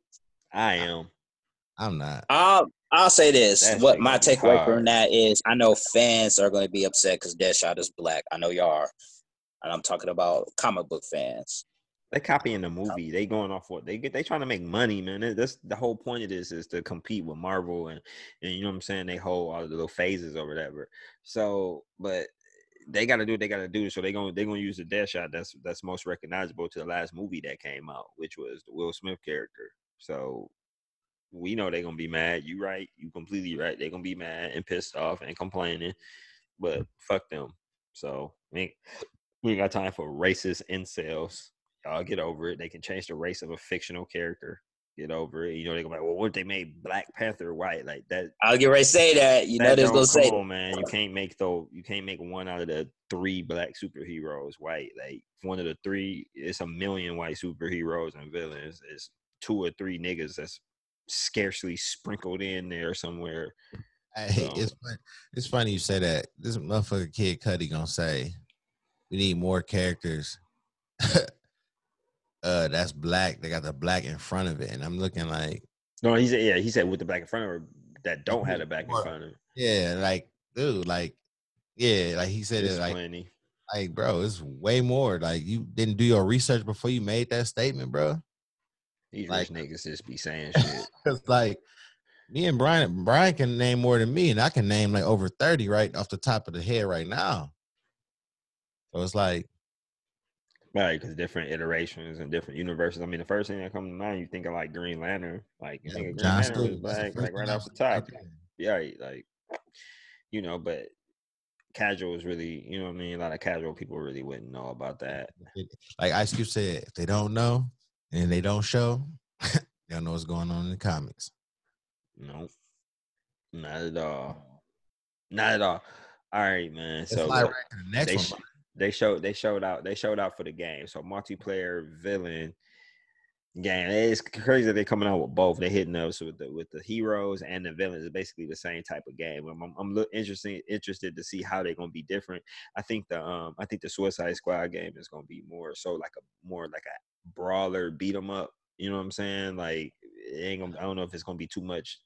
Speaker 2: I am.
Speaker 4: I'm not.
Speaker 5: I'll I'll say this.
Speaker 2: That's
Speaker 5: what my
Speaker 2: gonna
Speaker 5: takeaway
Speaker 2: hard.
Speaker 5: from that is, I know fans are going to be upset because Deadshot is black. I know y'all are, and I'm talking about comic book fans.
Speaker 2: They copying the movie. They going off what they get. They trying to make money, man. That's the whole point of this is to compete with Marvel and and you know what I'm saying. They hold all the little phases or whatever. So, but they got to do what they got to do. So they gonna they gonna use the Deadshot that's that's most recognizable to the last movie that came out, which was the Will Smith character. So we know they're gonna be mad. You right. You completely right. They're gonna be mad and pissed off and complaining. But fuck them. So we ain't, we ain't got time for racist incels. Y'all get over it. They can change the race of a fictional character. Get over it. You know, they're gonna be like, well, what if they made Black Panther white? Like that.
Speaker 5: I'll get ready to say that. You know
Speaker 2: that
Speaker 5: they's
Speaker 2: don't-
Speaker 5: gonna say
Speaker 2: on, man. You can't make though. You can't make one out of the three black superheroes white. Like one of the three, it's a million white superheroes and villains. It's two or three niggas that's scarcely sprinkled in there somewhere.
Speaker 4: Hey,
Speaker 2: So-
Speaker 4: it's fun, it's funny you say that. This motherfucker Kid Cudi gonna say we need more characters. uh, that's black. They got the black in front of it, and I'm looking like,
Speaker 2: No, he said, yeah, he said with the black in front of her that don't have the black in front of. her.
Speaker 4: yeah, like, dude, like, yeah, like he said
Speaker 2: It's
Speaker 4: it, like,
Speaker 2: plenty.
Speaker 4: like, bro, it's way more. Like, you didn't do your research before you made that statement, bro.
Speaker 2: These
Speaker 4: like-
Speaker 2: niggas just be saying shit.
Speaker 4: Cause like me and Brian, Brian can name more than me, and I can name like over 30 right off the top of the head right now. So it's like,
Speaker 2: Right, because different iterations and different universes. I mean, the first thing that comes to mind, you think of like Green Lantern, like you
Speaker 4: Yeah,
Speaker 2: think Green Lantern was black, like right off the top. Yeah, like you know, but casual is really, you know what I mean. A lot of casual people really wouldn't know about that.
Speaker 4: like Ice Cube said, if they don't know and they don't show, they don't know what's going on in the comics.
Speaker 2: Nope, not at all, not at all. All right, man.
Speaker 4: Let's
Speaker 2: So
Speaker 4: fly
Speaker 2: look,
Speaker 4: right the next one,
Speaker 2: sh-. They showed they showed out they showed out for the game. So multiplayer villain game. It's crazy that they're coming out with both. They're hitting us with the with the heroes and the villains. It's basically the same type of game. I'm I'm, I'm interested interested to see how they're gonna be different. I think the um I think the Suicide Squad game is gonna be more so like a more like a brawler beat 'em up. You know what I'm saying? Like it ain't gonna. I don't know if it's gonna be too much.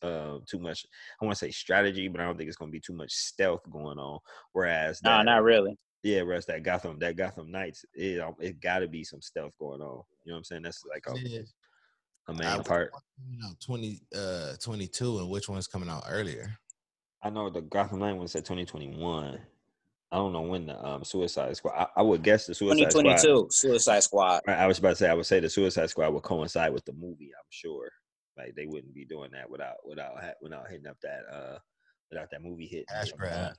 Speaker 2: Uh, too much. I want to say strategy, but I don't think it's gonna be too much stealth going on. Whereas,
Speaker 5: Nah, not really.
Speaker 2: Yeah, whereas that Gotham, that Gotham Knights, it um, it got to be some stuff going on. You know what I'm saying? That's like a,
Speaker 4: Yeah.
Speaker 2: a main
Speaker 4: I-
Speaker 2: part.
Speaker 4: You know, 20, uh, 22, and which one's coming out earlier?
Speaker 2: I know the Gotham Knight one said 2021. I don't know when the um Suicide Squad. I, I would guess the Suicide Squad.
Speaker 5: 2022 Suicide Squad.
Speaker 2: I I was about to say I would say the Suicide Squad would coincide with the movie. I'm sure. Like they wouldn't be doing that without without without hitting up that uh without that movie hit.
Speaker 4: Cash grab.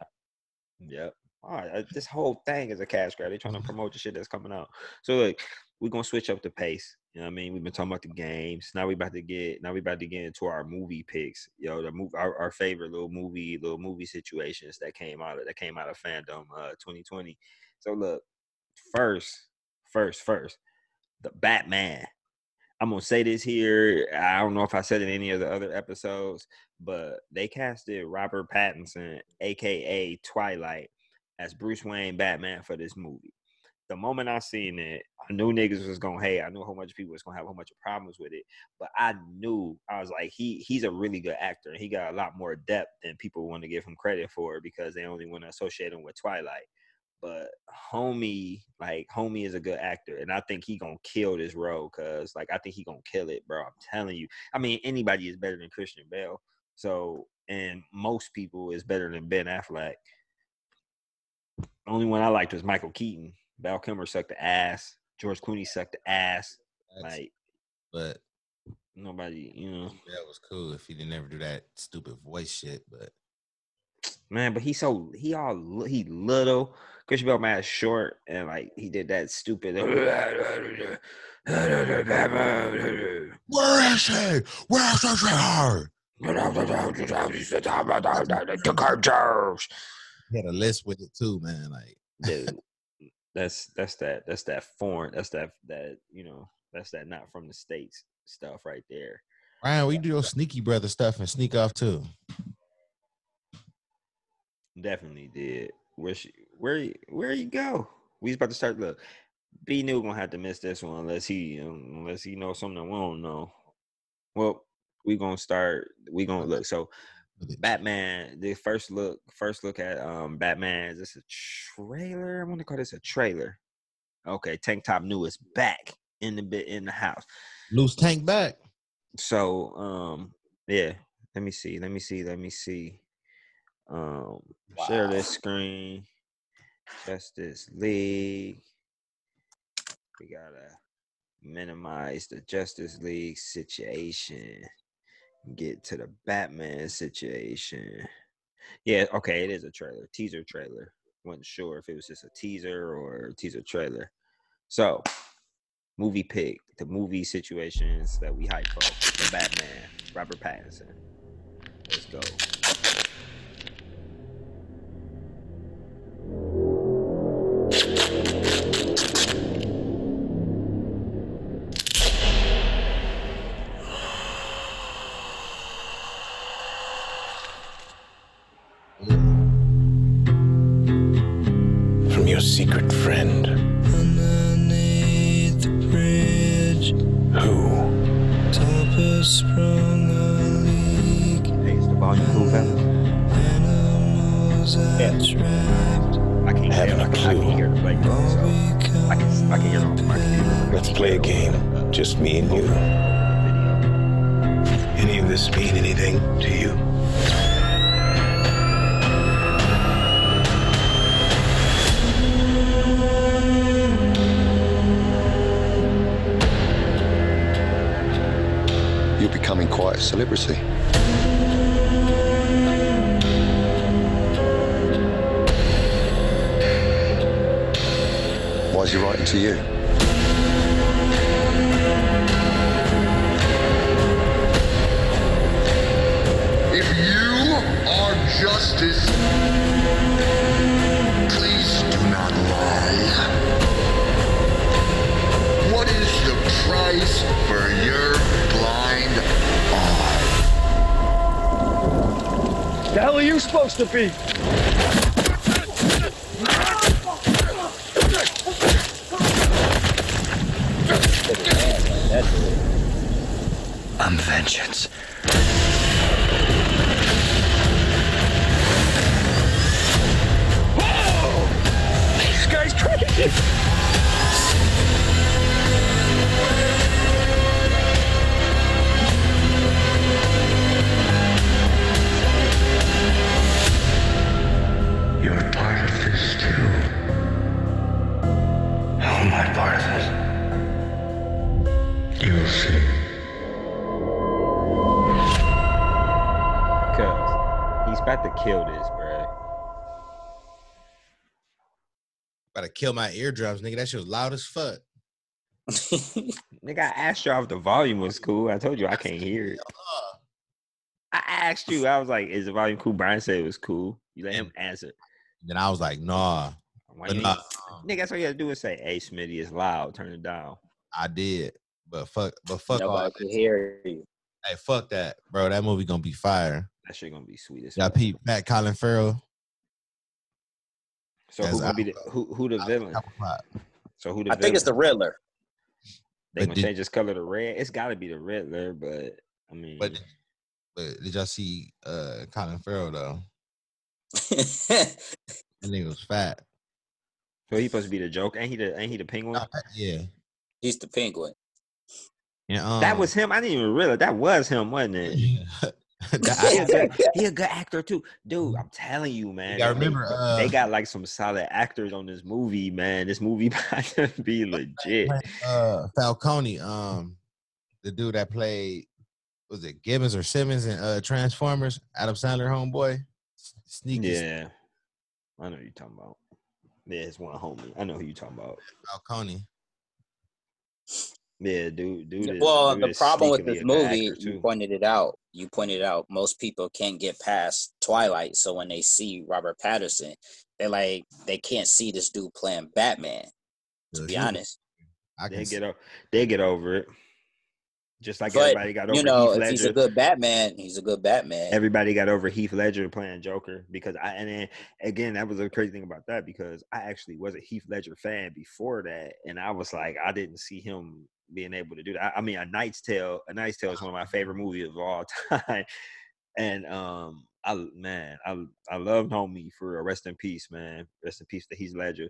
Speaker 2: Yep. All right. uh, This whole thing is a cash grab. They're trying to promote the shit that's coming out. So look, we're gonna switch up the pace. You know what I mean? We've been talking about the games. Now we about to get now we about to get into our movie picks. Yo, the movie our, our favorite little movie, little movie situations that came out of that came out of FanDome uh 2020. So look, first, first, first, the Batman. I'm gonna say this here. I don't know if I said it in any of the other episodes, but they casted Robert Pattinson, aka Twilight, as Bruce Wayne Batman for this movie. The moment I seen it, I knew niggas was gonna hate. I knew a whole bunch of people was gonna have a whole bunch of problems with it. But I knew I was like, he he's a really good actor. And he got a lot more depth than people want to give him credit for because they only want to associate him with Twilight. But homie, like homie is a good actor, and I think he gonna kill this role. Cause like I think he gonna kill it, bro. I'm telling you. I mean, anybody is better than Christian Bale. So, and most people is better than Ben Affleck. Only one I liked was Michael Keaton. Val Kilmer sucked the ass. George Clooney sucked the ass. Like,
Speaker 4: but
Speaker 2: nobody, you know,
Speaker 4: that was cool if he didn't ever do that stupid voice shit. But
Speaker 2: man. But he's so he all he little. Christian Bale man is short and like he did that stupid.
Speaker 4: where is he? Where's the car?
Speaker 2: The cartels.
Speaker 4: He had a list with it too, man. Like
Speaker 2: Dude, that's that's that that's that foreign that's that that you know that's that not from the states stuff right there.
Speaker 4: Ryan, we do your sneaky brother stuff and sneak off too.
Speaker 2: Definitely did. Where she where you- where you go? We was about to start. Look, B new gonna have to miss this one unless he unless he knows something we don't know. Well, we gonna start. We gonna look. So, Batman. The first look. First look at um Batman. Is this a trailer? I want to call this a trailer. Okay, Tank Top New is back in the bit in the house.
Speaker 4: Loose tank back.
Speaker 2: So um yeah, let me see, let me see, let me see. Um share this screen. Justice League. We gotta minimize the Justice League situation. Get to the Batman situation. Yeah, okay, it is a trailer, teaser trailer. Wasn't sure if it was just a teaser or a teaser trailer. So, movie pick, the movie situations that we hype for. The Batman, Robert Pattinson. Let's go.
Speaker 15: Celebrity. Why is he writing to you?
Speaker 16: You
Speaker 17: supposed to be?
Speaker 12: I'm vengeance.
Speaker 2: Kill
Speaker 4: my eardrums, nigga. That shit was loud as fuck.
Speaker 2: Nigga, I asked you if the volume was cool. I told you I can't hear it. I asked you. I was like, "Is the volume cool?" Brian said it was cool. You let him answer.
Speaker 4: Then I was like, nah.
Speaker 2: Why
Speaker 4: But nah,
Speaker 2: Nigga, that's all you gotta do is say, "Hey, Smitty, it's loud. Turn it down."
Speaker 4: I did. But fuck, but fuck
Speaker 5: Nobody
Speaker 4: that.
Speaker 5: could hear you.
Speaker 4: Hey, fuck that, bro. That movie gonna be fire.
Speaker 2: That shit gonna be sweet as
Speaker 4: Y'all peep Pat Colin Farrell.
Speaker 2: So who
Speaker 4: As
Speaker 2: gonna be the who who the villain? So who the
Speaker 5: I think it's the
Speaker 2: villain?
Speaker 5: Riddler.
Speaker 2: They
Speaker 4: But
Speaker 2: gonna
Speaker 4: did-
Speaker 2: change his color to red. It's gotta be the Riddler, but I mean,
Speaker 4: But but did y'all see uh Colin Farrell though? That nigga was fat.
Speaker 2: so he supposed to be the joke. Ain't he the ain't he the penguin?
Speaker 4: Yeah.
Speaker 5: He's the penguin.
Speaker 4: Yeah.
Speaker 2: that
Speaker 4: um,
Speaker 2: was him. I didn't even realize that was him, wasn't it? he, a good, he a good actor too, dude. I'm telling you, man. they-
Speaker 4: remember, uh,
Speaker 2: they got like some solid actors on this movie, man. This movie about to be legit.
Speaker 4: uh Falcone, um, the dude that played was it Gibbons or Simmons in uh Transformers, Adam Sandler homeboy. Sneaky
Speaker 2: Yeah, I know who you talking about. Yeah, it's one homie. I know who you're talking about.
Speaker 4: Falcone.
Speaker 2: Yeah, dude, dude. is-
Speaker 5: well,
Speaker 2: dude
Speaker 5: the problem with this movie, you pointed it out. You pointed out most people can't get past Twilight, so when they see Robert Patterson, they're like they can't see this dude playing Batman. To be honest,
Speaker 4: I
Speaker 2: They
Speaker 4: can
Speaker 2: get o- they get over it. Just like
Speaker 5: but
Speaker 2: everybody got over
Speaker 5: you know,
Speaker 2: Heath
Speaker 5: if he's a good Batman, he's a good Batman.
Speaker 2: everybody got over Heath Ledger playing Joker because I and then again that was a crazy thing about that because I actually was a Heath Ledger fan before that and I was like I didn't see him being able to do that. I, I mean, A Knight's Tale, A Knight's Tale is one of my favorite movies of all time, and um, I man, I I loved Homie for a Rest in peace, man. Rest in peace to Heath Ledger.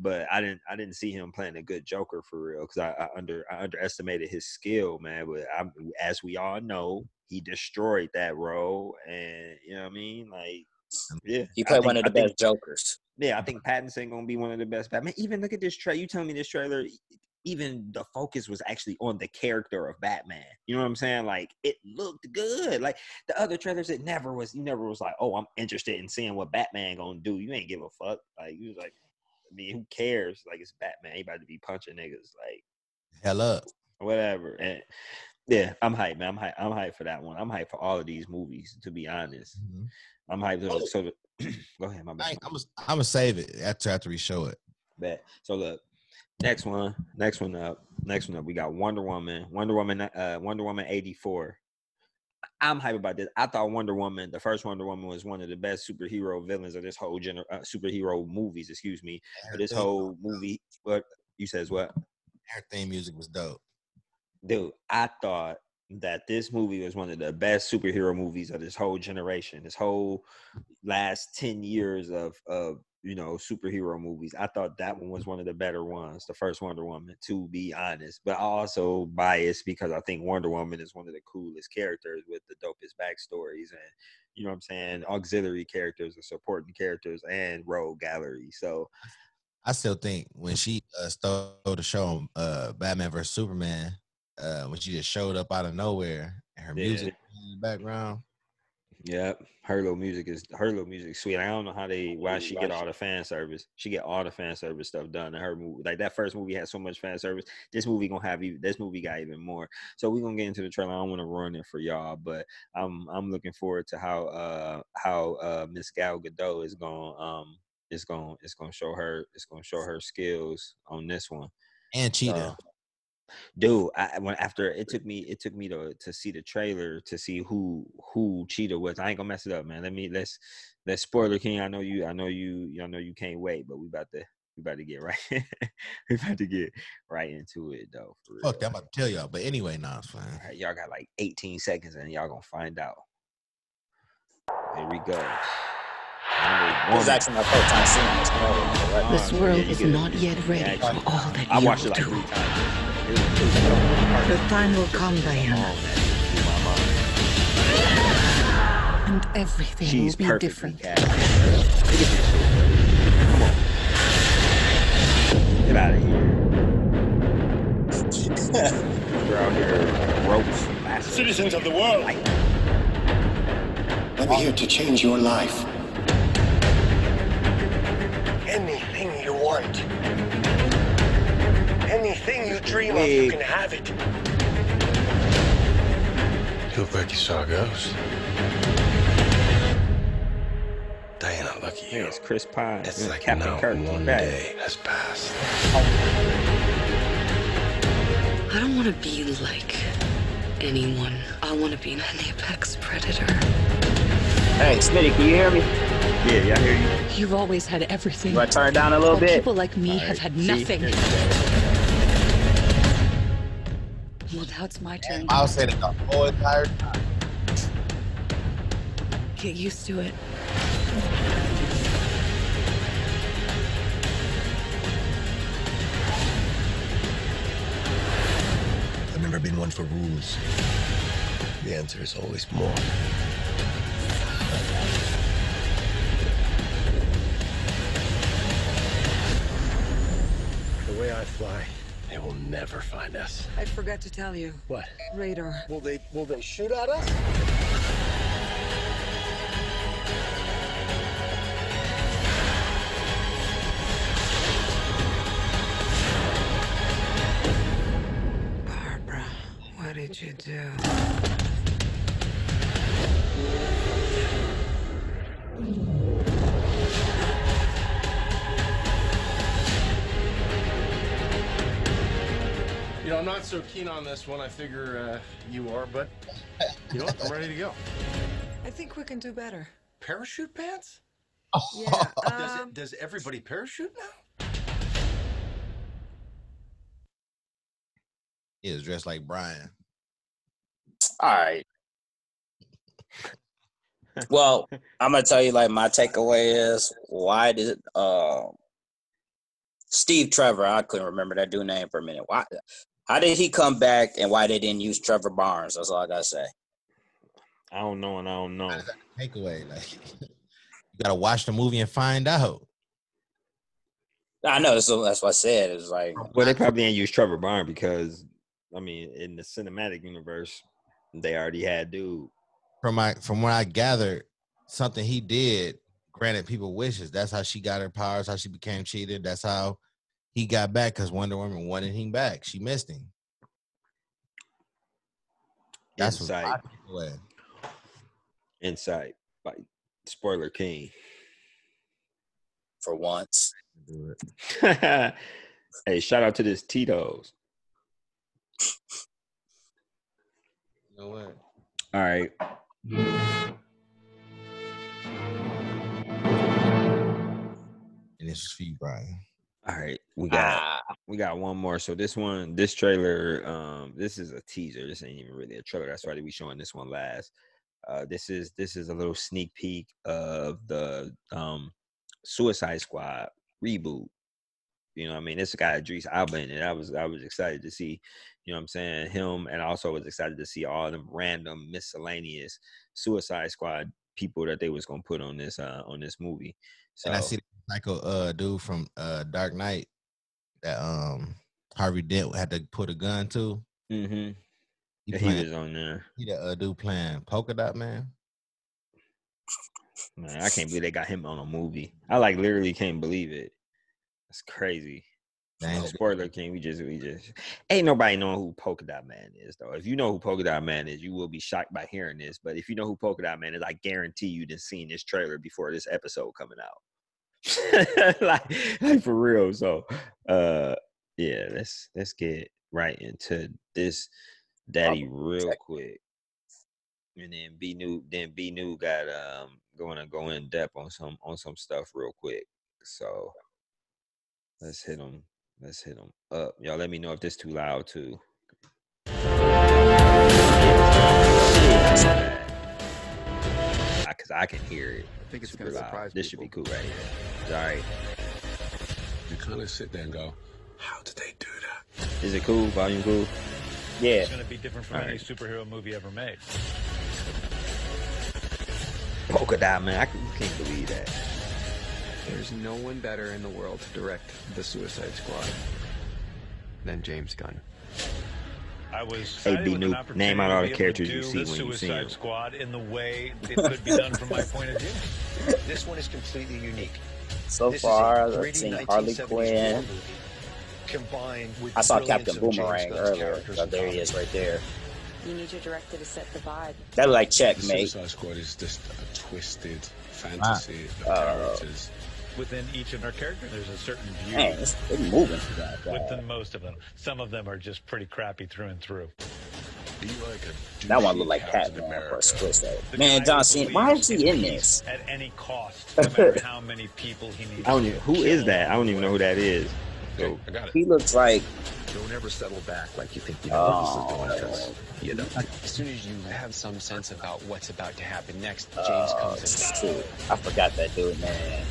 Speaker 2: But I didn't I didn't see him playing a good Joker for real because I, I under I underestimated his skill, man. But I, as we all know, he destroyed that role, and you know what I mean, like. Yeah,
Speaker 5: He played
Speaker 2: think-
Speaker 5: one of
Speaker 2: I
Speaker 5: the
Speaker 2: think-
Speaker 5: best Jokers.
Speaker 2: yeah, I think Pattinson gonna be one of the best Batman. Even look at this trailer. You telling me this trailer? Even the focus was actually on the character of Batman. You know what I'm saying? Like it looked good. Like the other trailers, it never was. You never was like, oh, I'm interested in seeing what Batman gonna do. You ain't give a fuck. Like you was like, I mean, who cares? Like it's Batman. He about to be punching niggas. Like
Speaker 4: hell up.
Speaker 2: whatever. And yeah, I'm hyped, man. I'm hyped. I'm hyped for that one. I'm hyped for all of these movies. To be honest, mm-hmm. I'm hyped. Oh. So, so go ahead, my bad.
Speaker 4: I'm gonna save it after after we show it.
Speaker 2: Bet. So look, next one, next one up, next one up. We got Wonder Woman, Wonder Woman, uh, Wonder Woman eighty four. I'm hype about this. I thought Wonder Woman, the first Wonder Woman, was one of the best superhero villains of this whole gener- uh, superhero movies. Excuse me, of this whole movie. What you says? What?
Speaker 4: Her theme music was dope.
Speaker 2: dude, I thought that this movie was one of the best superhero movies of this whole generation, this whole last 10 years of of you know superhero movies. I thought that one was one of the better ones, the first Wonder Woman, to be honest. But I also biased because I think Wonder Woman is one of the coolest characters with the dopest backstories and you know what I'm saying, auxiliary characters or supporting characters and rogue gallery. So
Speaker 4: I still think when she uh, stole the show, uh, Batman vs Superman, uh, when she just showed up out of nowhere and her
Speaker 2: Yeah.
Speaker 4: music in the background.
Speaker 2: Yep, her little music is her little music sweet. I don't know how they why she get all the fan service. She get all the fan service stuff done in her movie. Like that first movie had so much fan service. This movie gonna have even. This movie got even more. So we're gonna get into the trailer. I don't want to ruin it for y'all, but I'm I'm looking forward to how uh how uh Miss Gal Gadot is gonna um is gonna it's gonna show her it's gonna show her skills on this one.
Speaker 4: And Cheetah.
Speaker 2: Uh, dude I, when after it took me it took me to to see the trailer to see who who cheetah was i ain't gonna mess it up man let me let's let's spoiler king i know you i know you i know you can't wait but we about to we about to get right we about to get right into it though.
Speaker 4: Fuck, I'm about to tell y'all. But anyway, nah, it's fine.
Speaker 2: Right, y'all got like 18 seconds and y'all gonna find out here we go
Speaker 5: This is actually my first time seeing this
Speaker 7: This world is not yet ready for all that
Speaker 2: i
Speaker 7: you
Speaker 2: watched it
Speaker 7: will
Speaker 2: like
Speaker 7: do.
Speaker 2: three times
Speaker 7: The time will come, Diana, and everything
Speaker 2: She's
Speaker 7: will be different.
Speaker 2: cast. Look at this shit. Come on. Get out of here. We're out here ropes.
Speaker 12: Citizens of the world. I'm here to change your life.
Speaker 14: Anything you want. Anything you dream of, you can have it.
Speaker 12: You look like you saw a ghost. Diana, lucky you.
Speaker 2: It's Chris Pine.
Speaker 12: It's
Speaker 2: Yeah,
Speaker 12: like
Speaker 2: Captain
Speaker 12: not
Speaker 2: Kirk.
Speaker 12: one
Speaker 2: Right.
Speaker 12: day has passed.
Speaker 18: I don't want to be like anyone. I want to be an apex predator.
Speaker 5: Hey, Smitty, can you hear me?
Speaker 2: Yeah, yeah, I hear you.
Speaker 18: You've always had everything.
Speaker 5: You want to turn it down a little
Speaker 18: While
Speaker 5: bit?
Speaker 18: People like me have had nothing. Now it's my turn.
Speaker 4: I'll say that the whole entire time.
Speaker 18: Get used to it.
Speaker 12: I've never been one for rules. The answer is always more. The way I fly, they will never find us.
Speaker 18: I forgot to tell you.
Speaker 12: What?
Speaker 18: Radar.
Speaker 14: Will they will they shoot at us?
Speaker 7: Barbara, what did
Speaker 19: you do? Not so keen on this one. I figure uh, you are, but you know what? I'm ready to go.
Speaker 7: I think we can do better.
Speaker 19: Parachute pants?
Speaker 7: Yeah.
Speaker 19: does,
Speaker 7: Um,
Speaker 19: it, does everybody parachute now?
Speaker 4: He was dressed like Brian.
Speaker 5: All right. Well, I'm gonna tell you like my takeaway is why did uh Steve Trevor, I couldn't remember that dude name for a minute. Why how did he come back and why they didn't use Trevor Barnes? That's all I gotta say.
Speaker 2: I don't know, and I don't know.
Speaker 4: Takeaway, like you gotta watch the movie and find out.
Speaker 5: I know that's that's what I said. It's like
Speaker 2: Well, they probably didn't use Trevor Barnes because, I mean, in the cinematic universe, they already had dude.
Speaker 4: From my from what I gathered, something he did granted people wishes. That's how she got her powers, how she became Cheetah. That's how he got back because Wonder Woman wanted him back. She missed him. That's what
Speaker 2: Insight.
Speaker 4: my takeaway.
Speaker 2: Insight by Spoiler King.
Speaker 5: for once.
Speaker 2: hey, shout out to this Tito's.
Speaker 4: You know what?
Speaker 2: All right.
Speaker 4: And this is for you, Brian.
Speaker 2: All right, we got
Speaker 5: Ah.
Speaker 2: we got one more. So this one, this trailer, um, this is a teaser. This ain't even really a trailer. That's why they be showing this one last. Uh, this is this is a little sneak peek of the um Suicide Squad reboot. You know, what I mean, this got Idris Elba in it. I was I was excited to see, you know, what I'm saying him, and I also was excited to see all them random miscellaneous Suicide Squad people that they was gonna put on this uh on this movie. So
Speaker 4: And I see the psycho uh dude from uh Dark Knight that um Harvey Dent had to put a gun to.
Speaker 2: mm-hmm.
Speaker 4: He,
Speaker 2: he
Speaker 4: playing,
Speaker 2: was on there.
Speaker 4: he the uh, dude playing Polka Dot Man.
Speaker 2: Man, I can't believe they got him on a movie. I like literally can't believe it. That's crazy.
Speaker 4: Dang.
Speaker 2: Spoiler King, we just we just ain't nobody knowing who Polka Dot Man is though. If you know who Polka Dot Man is, you will be shocked by hearing this. But if you know who Polka Dot Man is, I guarantee you done seen this trailer before this episode coming out. like, like for real. So uh yeah, let's let's get right into this daddy real quick. And then B new then B new got um going to go in depth on some on some stuff real quick. So let's hit them. Let's hit them up. Y'all let me know if this too loud too. Because I can hear it.
Speaker 20: I think it's
Speaker 2: super
Speaker 20: gonna surprise
Speaker 2: This should be cool right here. All right.
Speaker 20: You kind of sit there and go, how did they do that?
Speaker 2: Is it cool? Volume cool?
Speaker 5: Yeah.
Speaker 21: It's going to be different from
Speaker 2: All
Speaker 21: any
Speaker 2: right.
Speaker 21: superhero movie ever made.
Speaker 2: Polka dot man. I can, can't believe that.
Speaker 20: There's no one better in the world to direct the Suicide Squad than James Gunn.
Speaker 21: I was
Speaker 2: Hey,
Speaker 21: excited
Speaker 2: B Noob, name out all the
Speaker 21: opportunity to be able to
Speaker 2: characters you
Speaker 21: do
Speaker 2: see when you see
Speaker 21: Suicide
Speaker 2: them.
Speaker 21: Squad in the way it could be done from my point of view.
Speaker 22: This one is completely unique.
Speaker 5: So
Speaker 22: This
Speaker 5: far, I've seen Harley Quinn.
Speaker 22: Combined with
Speaker 5: I saw Captain Boomerang earlier. So there he is right there.
Speaker 18: You need your director to set the vibe.
Speaker 5: That like
Speaker 20: The
Speaker 5: checkmate.
Speaker 20: Suicide Squad is just a twisted fantasy of
Speaker 5: Uh,
Speaker 20: characters.
Speaker 21: Within each of our characters, there's a certain beauty.
Speaker 5: Man, it's, it's moving. God, God.
Speaker 21: Within most of them, some of them are just pretty crappy through and through.
Speaker 20: Be like a
Speaker 5: That one
Speaker 20: douchey
Speaker 5: looked like
Speaker 20: Captain
Speaker 5: Batman for a
Speaker 20: America.
Speaker 5: split second. Man,
Speaker 21: guy
Speaker 5: John Cena, why
Speaker 21: believes
Speaker 5: is he in this?
Speaker 21: At any cost, no matter how many people he needs.
Speaker 2: I don't even, who
Speaker 21: kill
Speaker 2: is that? I don't even know who that is. So
Speaker 20: I got it.
Speaker 5: He looks like
Speaker 20: Don't ever settle back like you think you know where this is going,
Speaker 5: oh,
Speaker 20: because you don't.
Speaker 23: As soon as you have some sense about what's about to happen next, James
Speaker 5: oh,
Speaker 23: comes in.
Speaker 5: shoot. I forgot that dude, man.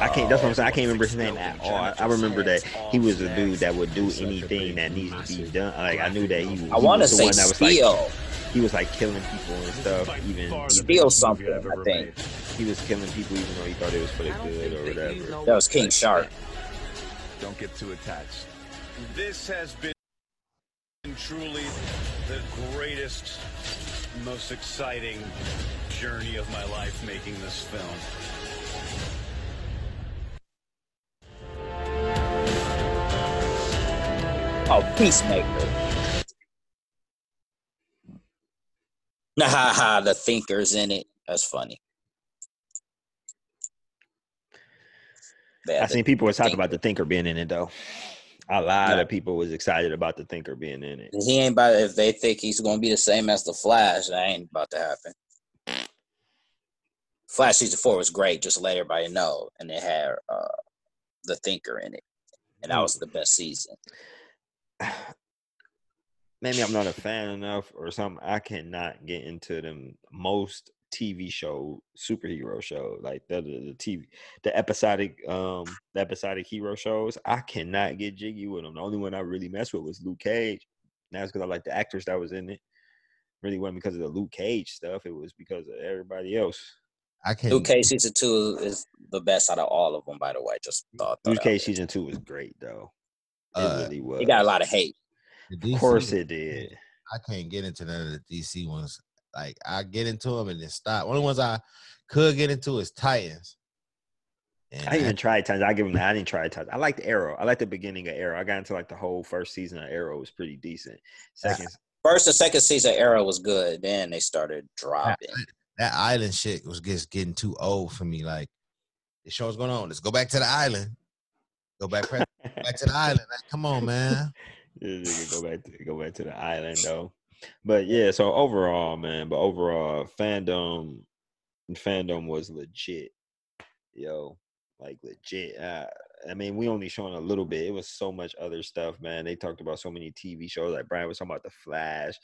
Speaker 2: I can't. That's what I'm saying. I can't remember his name at all. I, I remember that he was a dude that would do anything that needs to be done. Like I knew that he was.
Speaker 5: I
Speaker 2: he
Speaker 5: want to
Speaker 2: was the
Speaker 5: say
Speaker 2: one that was like he was like killing people and stuff. Even
Speaker 5: Steel something, I think.
Speaker 2: he was killing people even though he thought it was for the good or whatever.
Speaker 5: That was King Shark.
Speaker 6: Don't get too attached.
Speaker 21: This has been truly the greatest, most exciting journey of my life making this film.
Speaker 5: oh, Peacemaker. Nah, ha, ha, the thinker's in it. That's funny.
Speaker 2: I seen people was talking about the thinker being in it though. A lot
Speaker 5: yeah.
Speaker 2: of people was excited about the thinker being in it.
Speaker 5: He ain't about if they think he's gonna be the same as the Flash. That ain't about to happen. Flash season four was great, just let everybody know, and it had uh, the Thinker in it, and that was the best season.
Speaker 2: maybe I'm not a fan enough or something. I cannot get into them most TV show superhero show like the, the the TV the episodic um the episodic hero shows. I cannot get jiggy with them. The only one I really messed with was Luke Cage. And that's because I like the actors that was in it. Really wasn't because of the Luke Cage stuff. It was because of everybody else.
Speaker 4: I can't.
Speaker 5: Luke Cage season two is the best out of all of them, by the way. Just thought
Speaker 2: Luke Cage season two was great though. It
Speaker 4: Uh,
Speaker 2: really was.
Speaker 5: He got a lot of hate.
Speaker 4: The
Speaker 2: Of course it did.
Speaker 4: I can't get into none of the DC ones. Like I get into them and then stop. One of the ones I could get into is Titans. And
Speaker 2: I even tried Titans. I give them that. I didn't try Titans. I liked Arrow. I liked the beginning of Arrow. I got into like the whole first season of Arrow was pretty decent. Second,
Speaker 5: First and second season Arrow was good. Then they started dropping.
Speaker 4: That island shit was just getting too old for me. Like the show's going on. Let's go back to the island. Go back, back to the island. Like, come on, man.
Speaker 2: Go back to go back to the island though. But yeah, so overall, man, but overall, FanDome FanDome was legit. Yo, like legit. I mean, we only showing a little bit. It was so much other stuff, man. They talked about so many TV shows. Like Brian was talking about the Flash.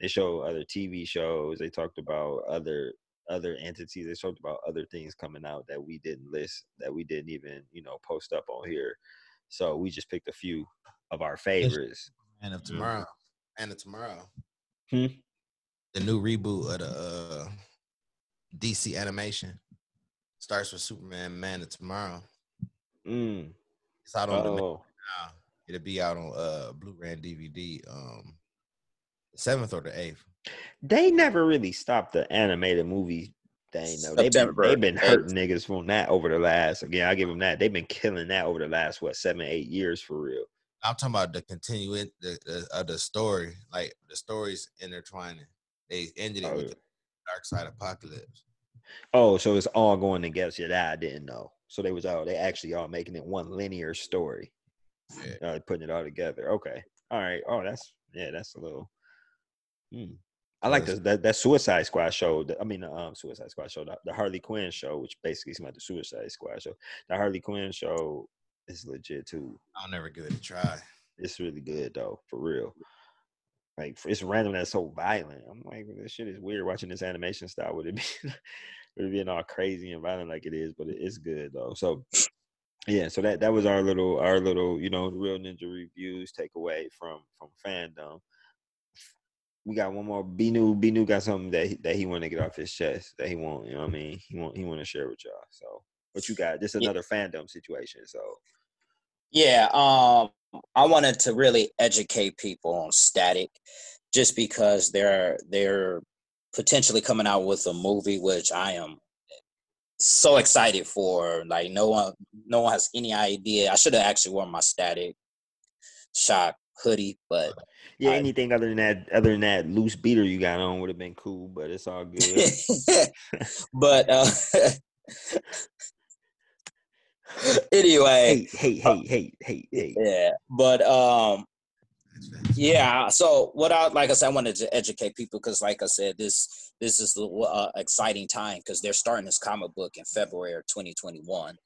Speaker 2: They show other TV shows. They talked about other other entities. They talked about other things coming out that we didn't list, that we didn't even, you know, post up on here. So we just picked a few of our favorites.
Speaker 4: Man of tomorrow. Man of tomorrow.
Speaker 2: Hmm?
Speaker 4: The new reboot of the uh, DC animation starts with Superman Man of Tomorrow.
Speaker 2: Mm.
Speaker 4: It's out on demand
Speaker 2: Oh,
Speaker 4: now. It'll be out on uh Blu-ray and DVD um the seventh or the eighth.
Speaker 2: they never really stopped the animated movie thing though. They've been they've been hurting niggas from that over the last. Again, I give them that. They've been killing that over the last what seven eight years for real.
Speaker 4: I'm talking about the continuing the, the of the story, like the stories intertwining. They ended it with the Dark Side Apocalypse.
Speaker 2: Oh, so it's all going together. Yeah, that I didn't know. So they was all they actually all making it one linear story. Uh, putting it all together. Okay. All right. Oh, that's yeah, that's a little. Hmm. I like the, that that Suicide Squad show. I mean, the, um, Suicide Squad show, the, the Harley Quinn show, which basically is like the Suicide Squad show. The Harley Quinn show is legit too.
Speaker 4: I'll never give it a try.
Speaker 2: It's really good though, for real. Like it's random that's so violent. I'm like, this shit is weird watching this animation style. Would it be it being all crazy and violent like it is? But it, it's good though. So yeah, so that that was our little our little you know real ninja reviews takeaway from from FanDome. We got one more. B new B new got something that he, that he want to get off his chest that he want. You know what I mean? He want he want to share with y'all. So what you got? This is
Speaker 5: Yeah.
Speaker 2: another FanDome situation. So
Speaker 5: Yeah, um, I wanted to really educate people on static, just because they're they're potentially coming out with a movie, which I am so excited for. Like no one, no one has any idea. I should have actually worn my static shock hoodie, but
Speaker 2: yeah, anything other than that other than that loose beater you got on would have been cool, but it's all good.
Speaker 5: but uh, anyway,
Speaker 2: hey, hey, hey, hey, hey, hey.
Speaker 5: Yeah, but um, yeah. So what I like I said, I wanted to educate people because, like I said, this this is the uh, exciting time because they're starting this comic book in February of 2021.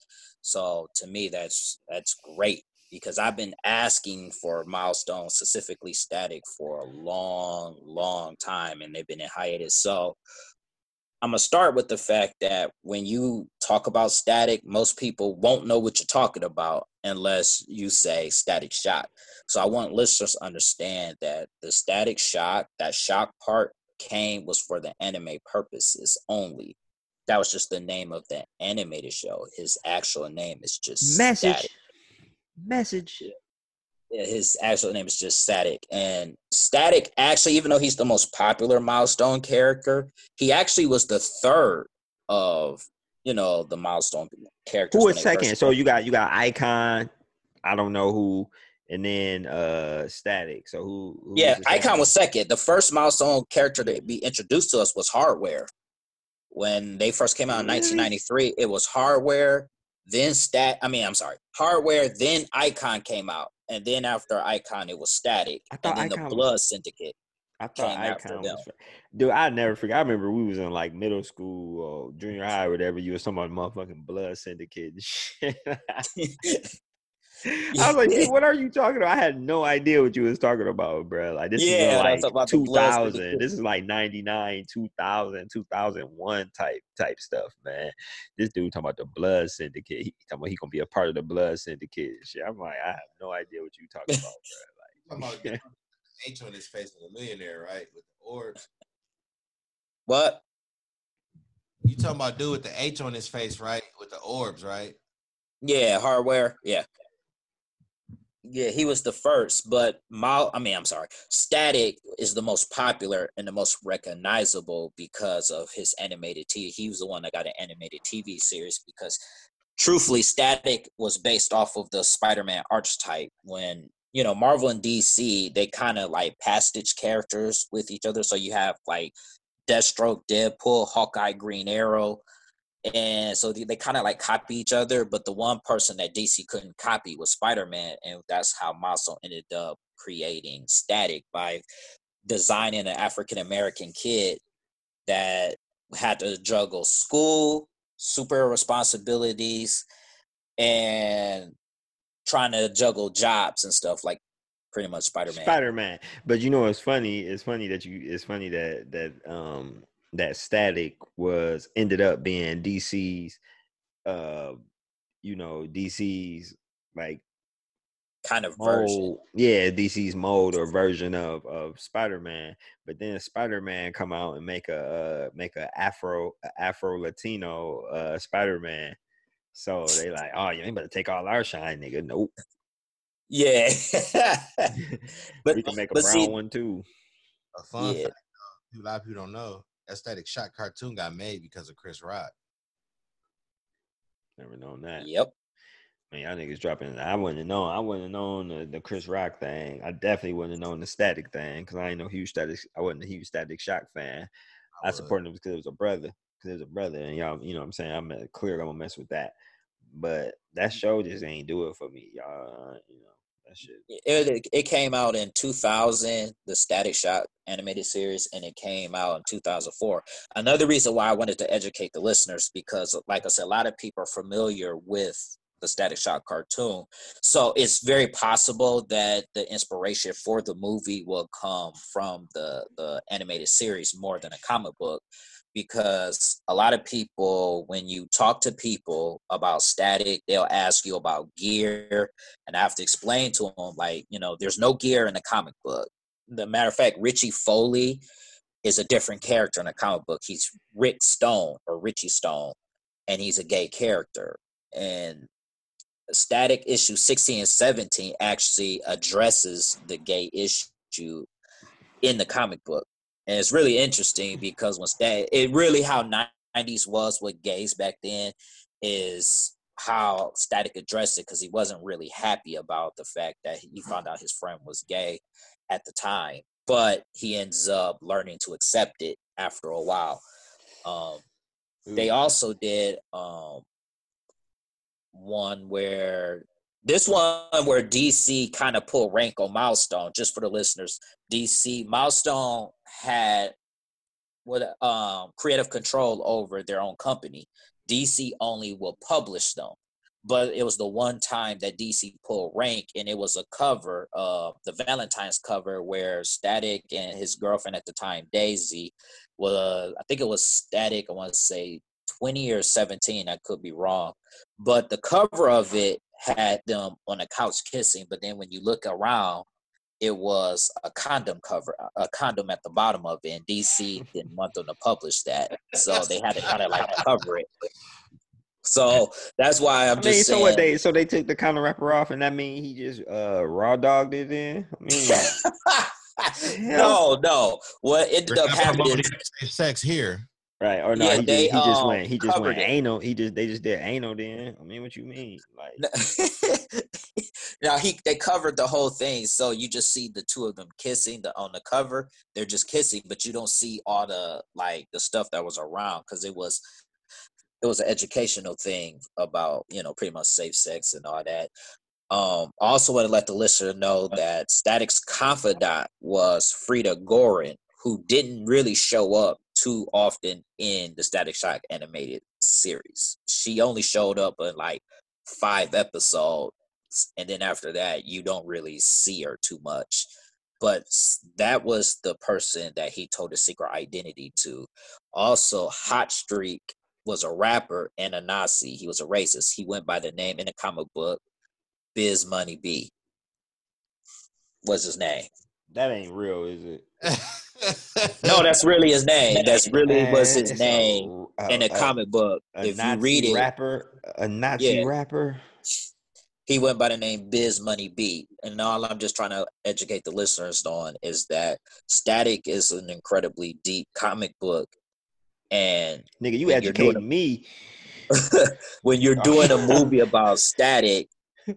Speaker 5: So to me, that's that's great because I've been asking for milestone specifically static for a long, long time, and they've been in hiatus. So I'm gonna start with the fact that when you talk about static, most people won't know what you're talking about unless you say static shock. So I want listeners to understand that the static shock, that shock part came was for the anime purposes only. That was just the name of the animated show. His actual name is just
Speaker 2: Message.
Speaker 5: Static.
Speaker 2: Message.
Speaker 5: Yeah, his actual name is just Static. And Static, actually, even though he's the most popular milestone character, he actually was the third of you know the milestone characters.
Speaker 2: Who
Speaker 5: when
Speaker 2: is
Speaker 5: they first
Speaker 2: second? So you got you got Icon. I don't know who, and then uh Static. So who? who
Speaker 5: Yeah,
Speaker 2: second
Speaker 5: Icon was second. The first milestone character to be introduced to us was Hardware. When they first came out in 1993, it was Hardware, then Stat. I mean, I'm sorry, Hardware, then Icon came out, and then after Icon, it was Static,
Speaker 2: I
Speaker 5: and then
Speaker 2: Icon
Speaker 5: the
Speaker 2: was-
Speaker 5: Blood Syndicate.
Speaker 2: I thought Icon was. Dude, I never forget. I remember we was in like middle school or junior high, or whatever. You was talking about motherfucking blood syndicate and shit. I was like, "Dude, what are you talking about? I had no idea what you was talking about, bro. Like this
Speaker 5: Yeah,
Speaker 2: is like
Speaker 5: about
Speaker 2: 2000. This is like 99, 2000, 2001 type type stuff, man. This dude talking about the blood syndicate. He talking about he gonna be a part of the blood syndicate shit. I'm like, I have no idea what you talking about, bro.
Speaker 4: Talking about the H on his face of a millionaire, right? With the orbs.
Speaker 5: What?
Speaker 4: You talking about dude with the H on his face, right? With the orbs, right?
Speaker 5: Yeah, hardware. Yeah. Yeah, he was the first, but Mal I mean, I'm sorry. Static is the most popular and the most recognizable because of his animated TV. He was the one that got an animated TV series because truthfully, Static was based off of the Spider-Man archetype when you know Marvel and DC, they kind of like passage characters with each other. So you have like Deathstroke, Deadpool, Hawkeye, Green Arrow, and so they, they kind of like copy each other but the one person that dc couldn't copy was spider-man and that's how Milestone ended up creating static by designing an african american kid that had to juggle school super responsibilities and trying to juggle jobs and stuff like pretty much spider-man
Speaker 2: Spider Man. But you know, it's funny. It's funny that you. It's funny that that um that Static was ended up being DC's, uh, you know, DC's like
Speaker 5: kind of version
Speaker 2: mold. Yeah, DC's mold or version of of Spider Man. But then Spider Man come out and make a uh, make a Afro Afro Latino uh Spider Man. So they like, oh, you ain't better take all our shine, nigga. Nope.
Speaker 5: yeah but
Speaker 2: we can make a brown
Speaker 5: see-
Speaker 2: one too.
Speaker 4: A fun
Speaker 5: Yeah.
Speaker 4: fact, a lot of people don't know that Static Shock cartoon got made because of Chris Rock.
Speaker 2: Never known that.
Speaker 5: Yep.
Speaker 2: Man, y'all niggas dropping. I wouldn't have known. I wouldn't have known the, the Chris Rock thing. I definitely wouldn't have known the Static thing because I ain't no huge Static. I wasn't a huge Static Shock fan. I, supported him because it was a brother. Because it was a brother, and y'all, you know, what I'm saying I'm uh, clear. I'm gonna mess with that. But that show just ain't do it for me, y'all. You know that shit.
Speaker 5: it, it came out in 2000 the static shock animated series and it came out in 2004 another reason why i wanted to educate the listeners because like i said a lot of people are familiar with the static shock cartoon so it's very possible that the inspiration for the movie will come from the the animated series more than a comic book because a lot of people when you talk to people about static they'll ask you about gear and i have to explain to them like you know there's no gear in the comic book. The matter of fact richie foley is a different character in the comic book. He's rick stone or richie stone and he's a gay character. And static issue 16 and 17 actually addresses the gay issue in the comic book and it's really interesting because once Static, it really how 90s was with gays back then is how Static addressed it because he wasn't really happy about the fact that he found out his friend was gay at the time, but he ends up learning to accept it after a while. Um, they also did um, one where this one where DC kind of pulled rank on Milestone. Just for the listeners, DC Milestone had what um creative control over their own company. DC only will publish them. But it was the one time that DC pulled rank, and it was a cover, uh, the Valentine's cover, where Static and his girlfriend at the time, Daisy, was I think it was Static. I want to say twenty or seventeen. I could be wrong, but the cover of it had them on a couch kissing. But then when you look around, it was a condom cover, a condom at the bottom of it, and DC didn't want them to publish that, so they had to kind of like cover it. So that's why I'm
Speaker 2: I
Speaker 5: just
Speaker 2: so
Speaker 5: saying.
Speaker 2: what they so they took the counter wrapper off, and that mean he just uh raw dogged it in. I mean,
Speaker 5: no, no. What ended
Speaker 4: We're
Speaker 5: up happening?
Speaker 4: promoting sex here.
Speaker 2: Right. Or no,
Speaker 5: Yeah,
Speaker 2: he,
Speaker 5: they,
Speaker 2: just, he just
Speaker 5: um,
Speaker 2: went he just went
Speaker 5: it.
Speaker 2: anal. He just they just did anal then. I mean what you mean? Like
Speaker 5: now he they covered the whole thing, so you just see the two of them kissing. The on the cover, they're just kissing, but you don't see all the like the stuff that was around because it was it was an educational thing about you know pretty much safe sex and all that. Um, I also want to let the listener know that Static's confidant was Frieda Goren, who didn't really show up too often in the Static Shock animated series. She only showed up in like five episodes, and then after that, you don't really see her too much. But that was the person that he told his secret identity to. Also, Hot Streak was a rapper and a Nazi. He was a racist. He went by the name in the comic book Biz Money B. What's his name?
Speaker 2: that ain't real, is it?
Speaker 5: No, that's really his name. That's really was his name uh,
Speaker 2: a-
Speaker 5: in the
Speaker 2: a-
Speaker 5: comic book.
Speaker 2: A
Speaker 5: if
Speaker 2: Nazi
Speaker 5: you read it,
Speaker 2: rapper, a Nazi
Speaker 5: Yeah.
Speaker 2: rapper.
Speaker 5: he went by the name Biz Money B. And all I'm just trying to educate the listeners on is that Static is an incredibly deep comic book. And
Speaker 2: Nigga, you
Speaker 5: when you're doing
Speaker 2: educating me.
Speaker 5: when you're oh, doing a movie about static,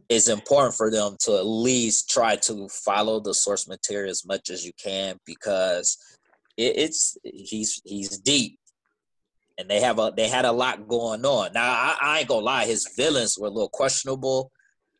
Speaker 5: it's important for them to at least try to follow the source material as much as you can because it, it's he's he's deep and they have a they had a lot going on. Now I, I ain't gonna lie, his villains were a little questionable,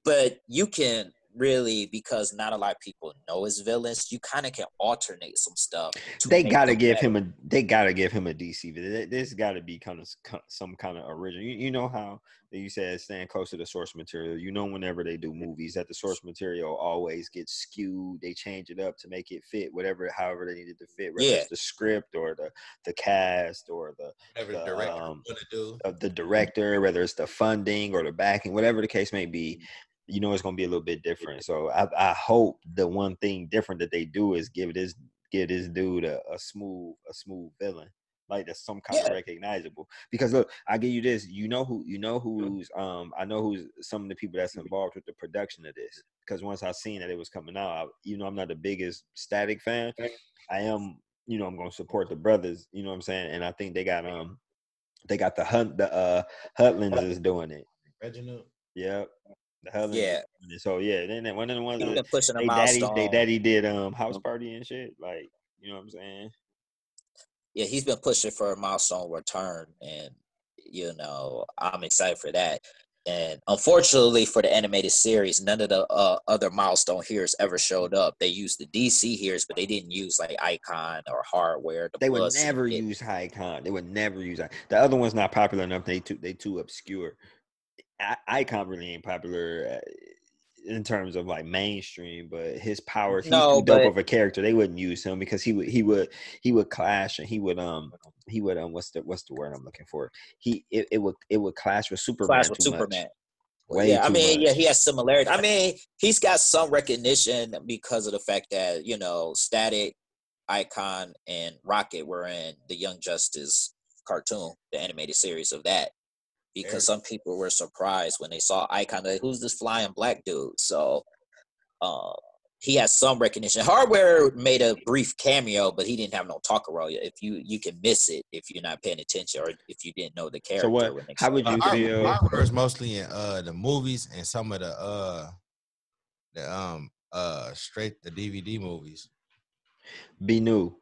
Speaker 5: but you can really because not a lot of people know his villains. You kind of can alternate some stuff. to
Speaker 2: They gotta give
Speaker 5: better.
Speaker 2: him a. They gotta give him a DC. Th- This got to be kind of some kind of original. You, you know how you said staying close to the source material. You know whenever they do movies, that the source material always gets skewed. They change it up to make it fit whatever, however they needed to fit. Whether
Speaker 5: Yeah.
Speaker 2: it's the script or the the cast or the
Speaker 4: Whatever
Speaker 2: the,
Speaker 4: the director
Speaker 2: um,
Speaker 4: want to do.
Speaker 2: of the director, whether it's the funding or the backing, whatever the case may be, you know it's gonna be a little bit different. So I, I hope the one thing different that they do is give this give this dude a, a smooth a smooth villain. Like that's some kind of recognizable. Because look, I give you this. You know who you know who's um I know who's some of the people that's involved with the production of this. Because once I seen that it was coming out, I, you know I'm not the biggest static fan. I am, you know, I'm gonna support the brothers, you know what I'm saying? And I think they got um they got the hunt the uh Hudlins is doing it.
Speaker 4: Reginald.
Speaker 2: Yep. The Hudlins
Speaker 5: Yeah.
Speaker 2: So yeah, then that- one of the ones that
Speaker 5: been pushing a
Speaker 2: they daddy they daddy did um house party and shit. Like, you know what I'm saying?
Speaker 5: yeah, he's been pushing for a milestone return, and you know I'm excited for that. And unfortunately for the animated series, none of the uh, other milestone heroes ever showed up. They used the DC heroes, but they didn't use like Icon or Hardware. The
Speaker 2: They would never use Icon. They would never use I- the other one's not popular enough. They too they too obscure. I, Icon really ain't popular uh, in terms of like mainstream, but his powers he's
Speaker 5: No,
Speaker 2: too dope
Speaker 5: but-
Speaker 2: of a character. They wouldn't use him because he would he would he would clash and he would um he would um what's the what's the word I'm looking for? He it, it would it would clash with Superman.
Speaker 5: Clash with
Speaker 2: too much.
Speaker 5: Superman.
Speaker 2: Way
Speaker 5: yeah, I mean,
Speaker 2: much.
Speaker 5: yeah, he has similarity. I mean, he's got some recognition because of the fact that you know, Static, Icon, and Rocket were in the Young Justice cartoon, the animated series of that. Because some people were surprised when they saw Icon, like, who's this flying black dude? So, uh, he has some recognition. Hardware made a brief cameo, but he didn't have no talk role. If you you can miss it if you're not paying attention or if you didn't know the character.
Speaker 2: So what?
Speaker 5: when they
Speaker 2: How would you feel?
Speaker 4: Hardware is mostly in uh the movies and some of the uh the um uh straight the DVD movies.
Speaker 2: Be new.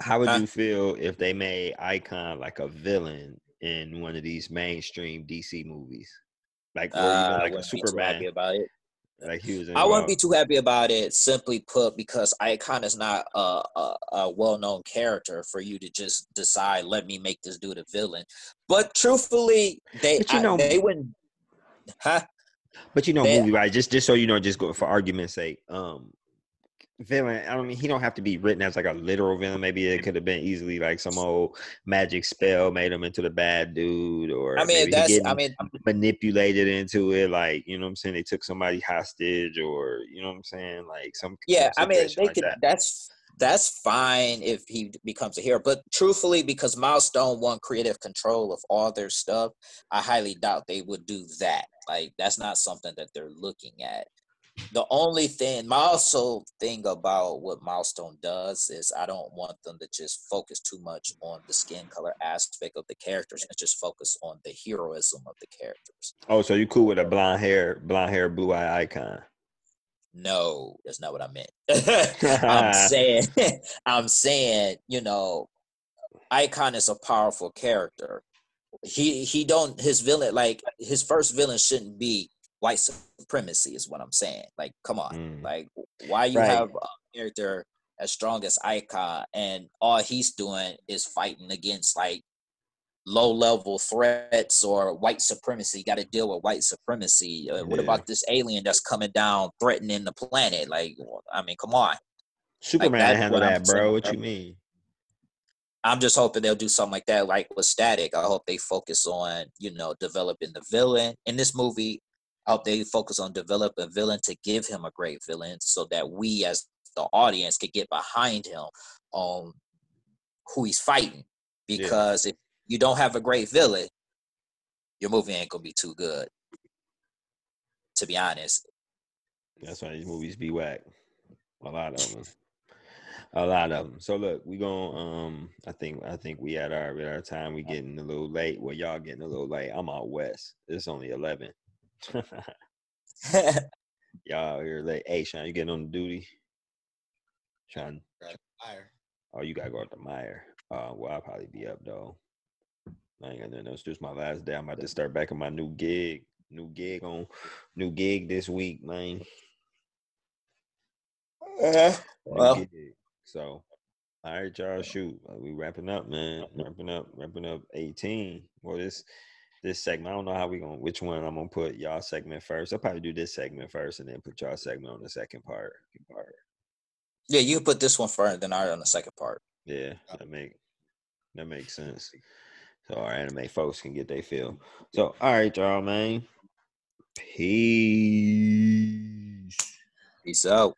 Speaker 2: How would
Speaker 5: Huh?
Speaker 2: you feel if they made Icon like a villain in one of these mainstream DC movies? Like or
Speaker 5: Uh, I
Speaker 2: like a
Speaker 5: wouldn't be too
Speaker 2: Superman.
Speaker 5: happy about it.
Speaker 2: Like he was
Speaker 5: I wouldn't be too happy about it. Simply put, because Icon is not a, a, a well-known character for you to just decide, let me make this dude a villain. But truthfully, they
Speaker 2: But you
Speaker 5: I-
Speaker 2: know-
Speaker 5: they wouldn't. Huh?
Speaker 2: But you know,
Speaker 5: They-
Speaker 2: movie right? Just just so you know, just go for argument's sake. Um, villain. I don't mean he don't have to be written as like a literal villain. Maybe it mm-hmm. could have been easily like some old magic spell made him into the bad dude, or
Speaker 5: I mean, that's. I mean,
Speaker 2: manipulated into it. Like you know what I'm saying? They took somebody hostage, or you know what I'm saying? Like some
Speaker 5: yeah. I mean, they
Speaker 2: like
Speaker 5: could.
Speaker 2: that.
Speaker 5: That's that's fine if he becomes a hero. But truthfully, because Milestone won creative control of all their stuff, I highly doubt they would do that. Like that's not something that they're looking at. The only thing, my also thing about what Milestone does is I don't want them to just focus too much on the skin color aspect of the characters and just focus on the heroism of the characters.
Speaker 2: Oh, so you cool with a blonde hair, blonde hair, blue eye icon?
Speaker 5: No, that's not what I meant. I'm saying, I'm saying, you know, Icon is a powerful character. He he don't his villain like his first villain shouldn't be white supremacy is what I'm saying. Like, come on,
Speaker 2: Mm.
Speaker 5: like why you
Speaker 2: Right.
Speaker 5: have a character as strong as Icon and all he's doing is fighting against like low level threats or white supremacy. You got to deal with white supremacy. Uh, What about this alien that's coming down threatening the planet? Like, I mean, come on.
Speaker 2: Superman
Speaker 5: that's
Speaker 2: handle that, bro.
Speaker 5: saying,
Speaker 2: What
Speaker 5: bro.
Speaker 2: you mean?
Speaker 5: I'm just hoping they'll do something like that, like with Static. I hope they focus on, you know, developing the villain in this movie. Hope they focus on develop a villain to give him a great villain, so that we, as the audience, could get behind him on who he's fighting. Because if you don't have a great villain, your movie ain't gonna be too good. To be honest,
Speaker 2: That's why these movies be whack. A lot of them. A lot of them. So look, we going um I think I think we at our at our time we getting a little late. Well, y'all getting a little late. I'm out west. It's only eleven. y'all here late. Hey Sean, you getting on duty? Sean. Oh, you gotta go out to Meyer. Uh well I'll probably be up though. I ain't got nothing else. This is my last day. I'm about to start back on my new gig. New gig on new gig this week, man. New
Speaker 5: well.
Speaker 2: gig. So, all right, y'all. Shoot, uh, we wrapping up, man. Wrapping up, wrapping up. 18. Well, this this segment. I don't know how we gonna which one I'm gonna put y'all segment first. I'll probably do this segment first and then put y'all segment on the second part. part.
Speaker 5: yeah, you put this one first, then I on the second part.
Speaker 2: Yeah, that make that makes sense. So our anime folks can get their feel. So, all right, y'all, man. Peace.
Speaker 5: Peace out.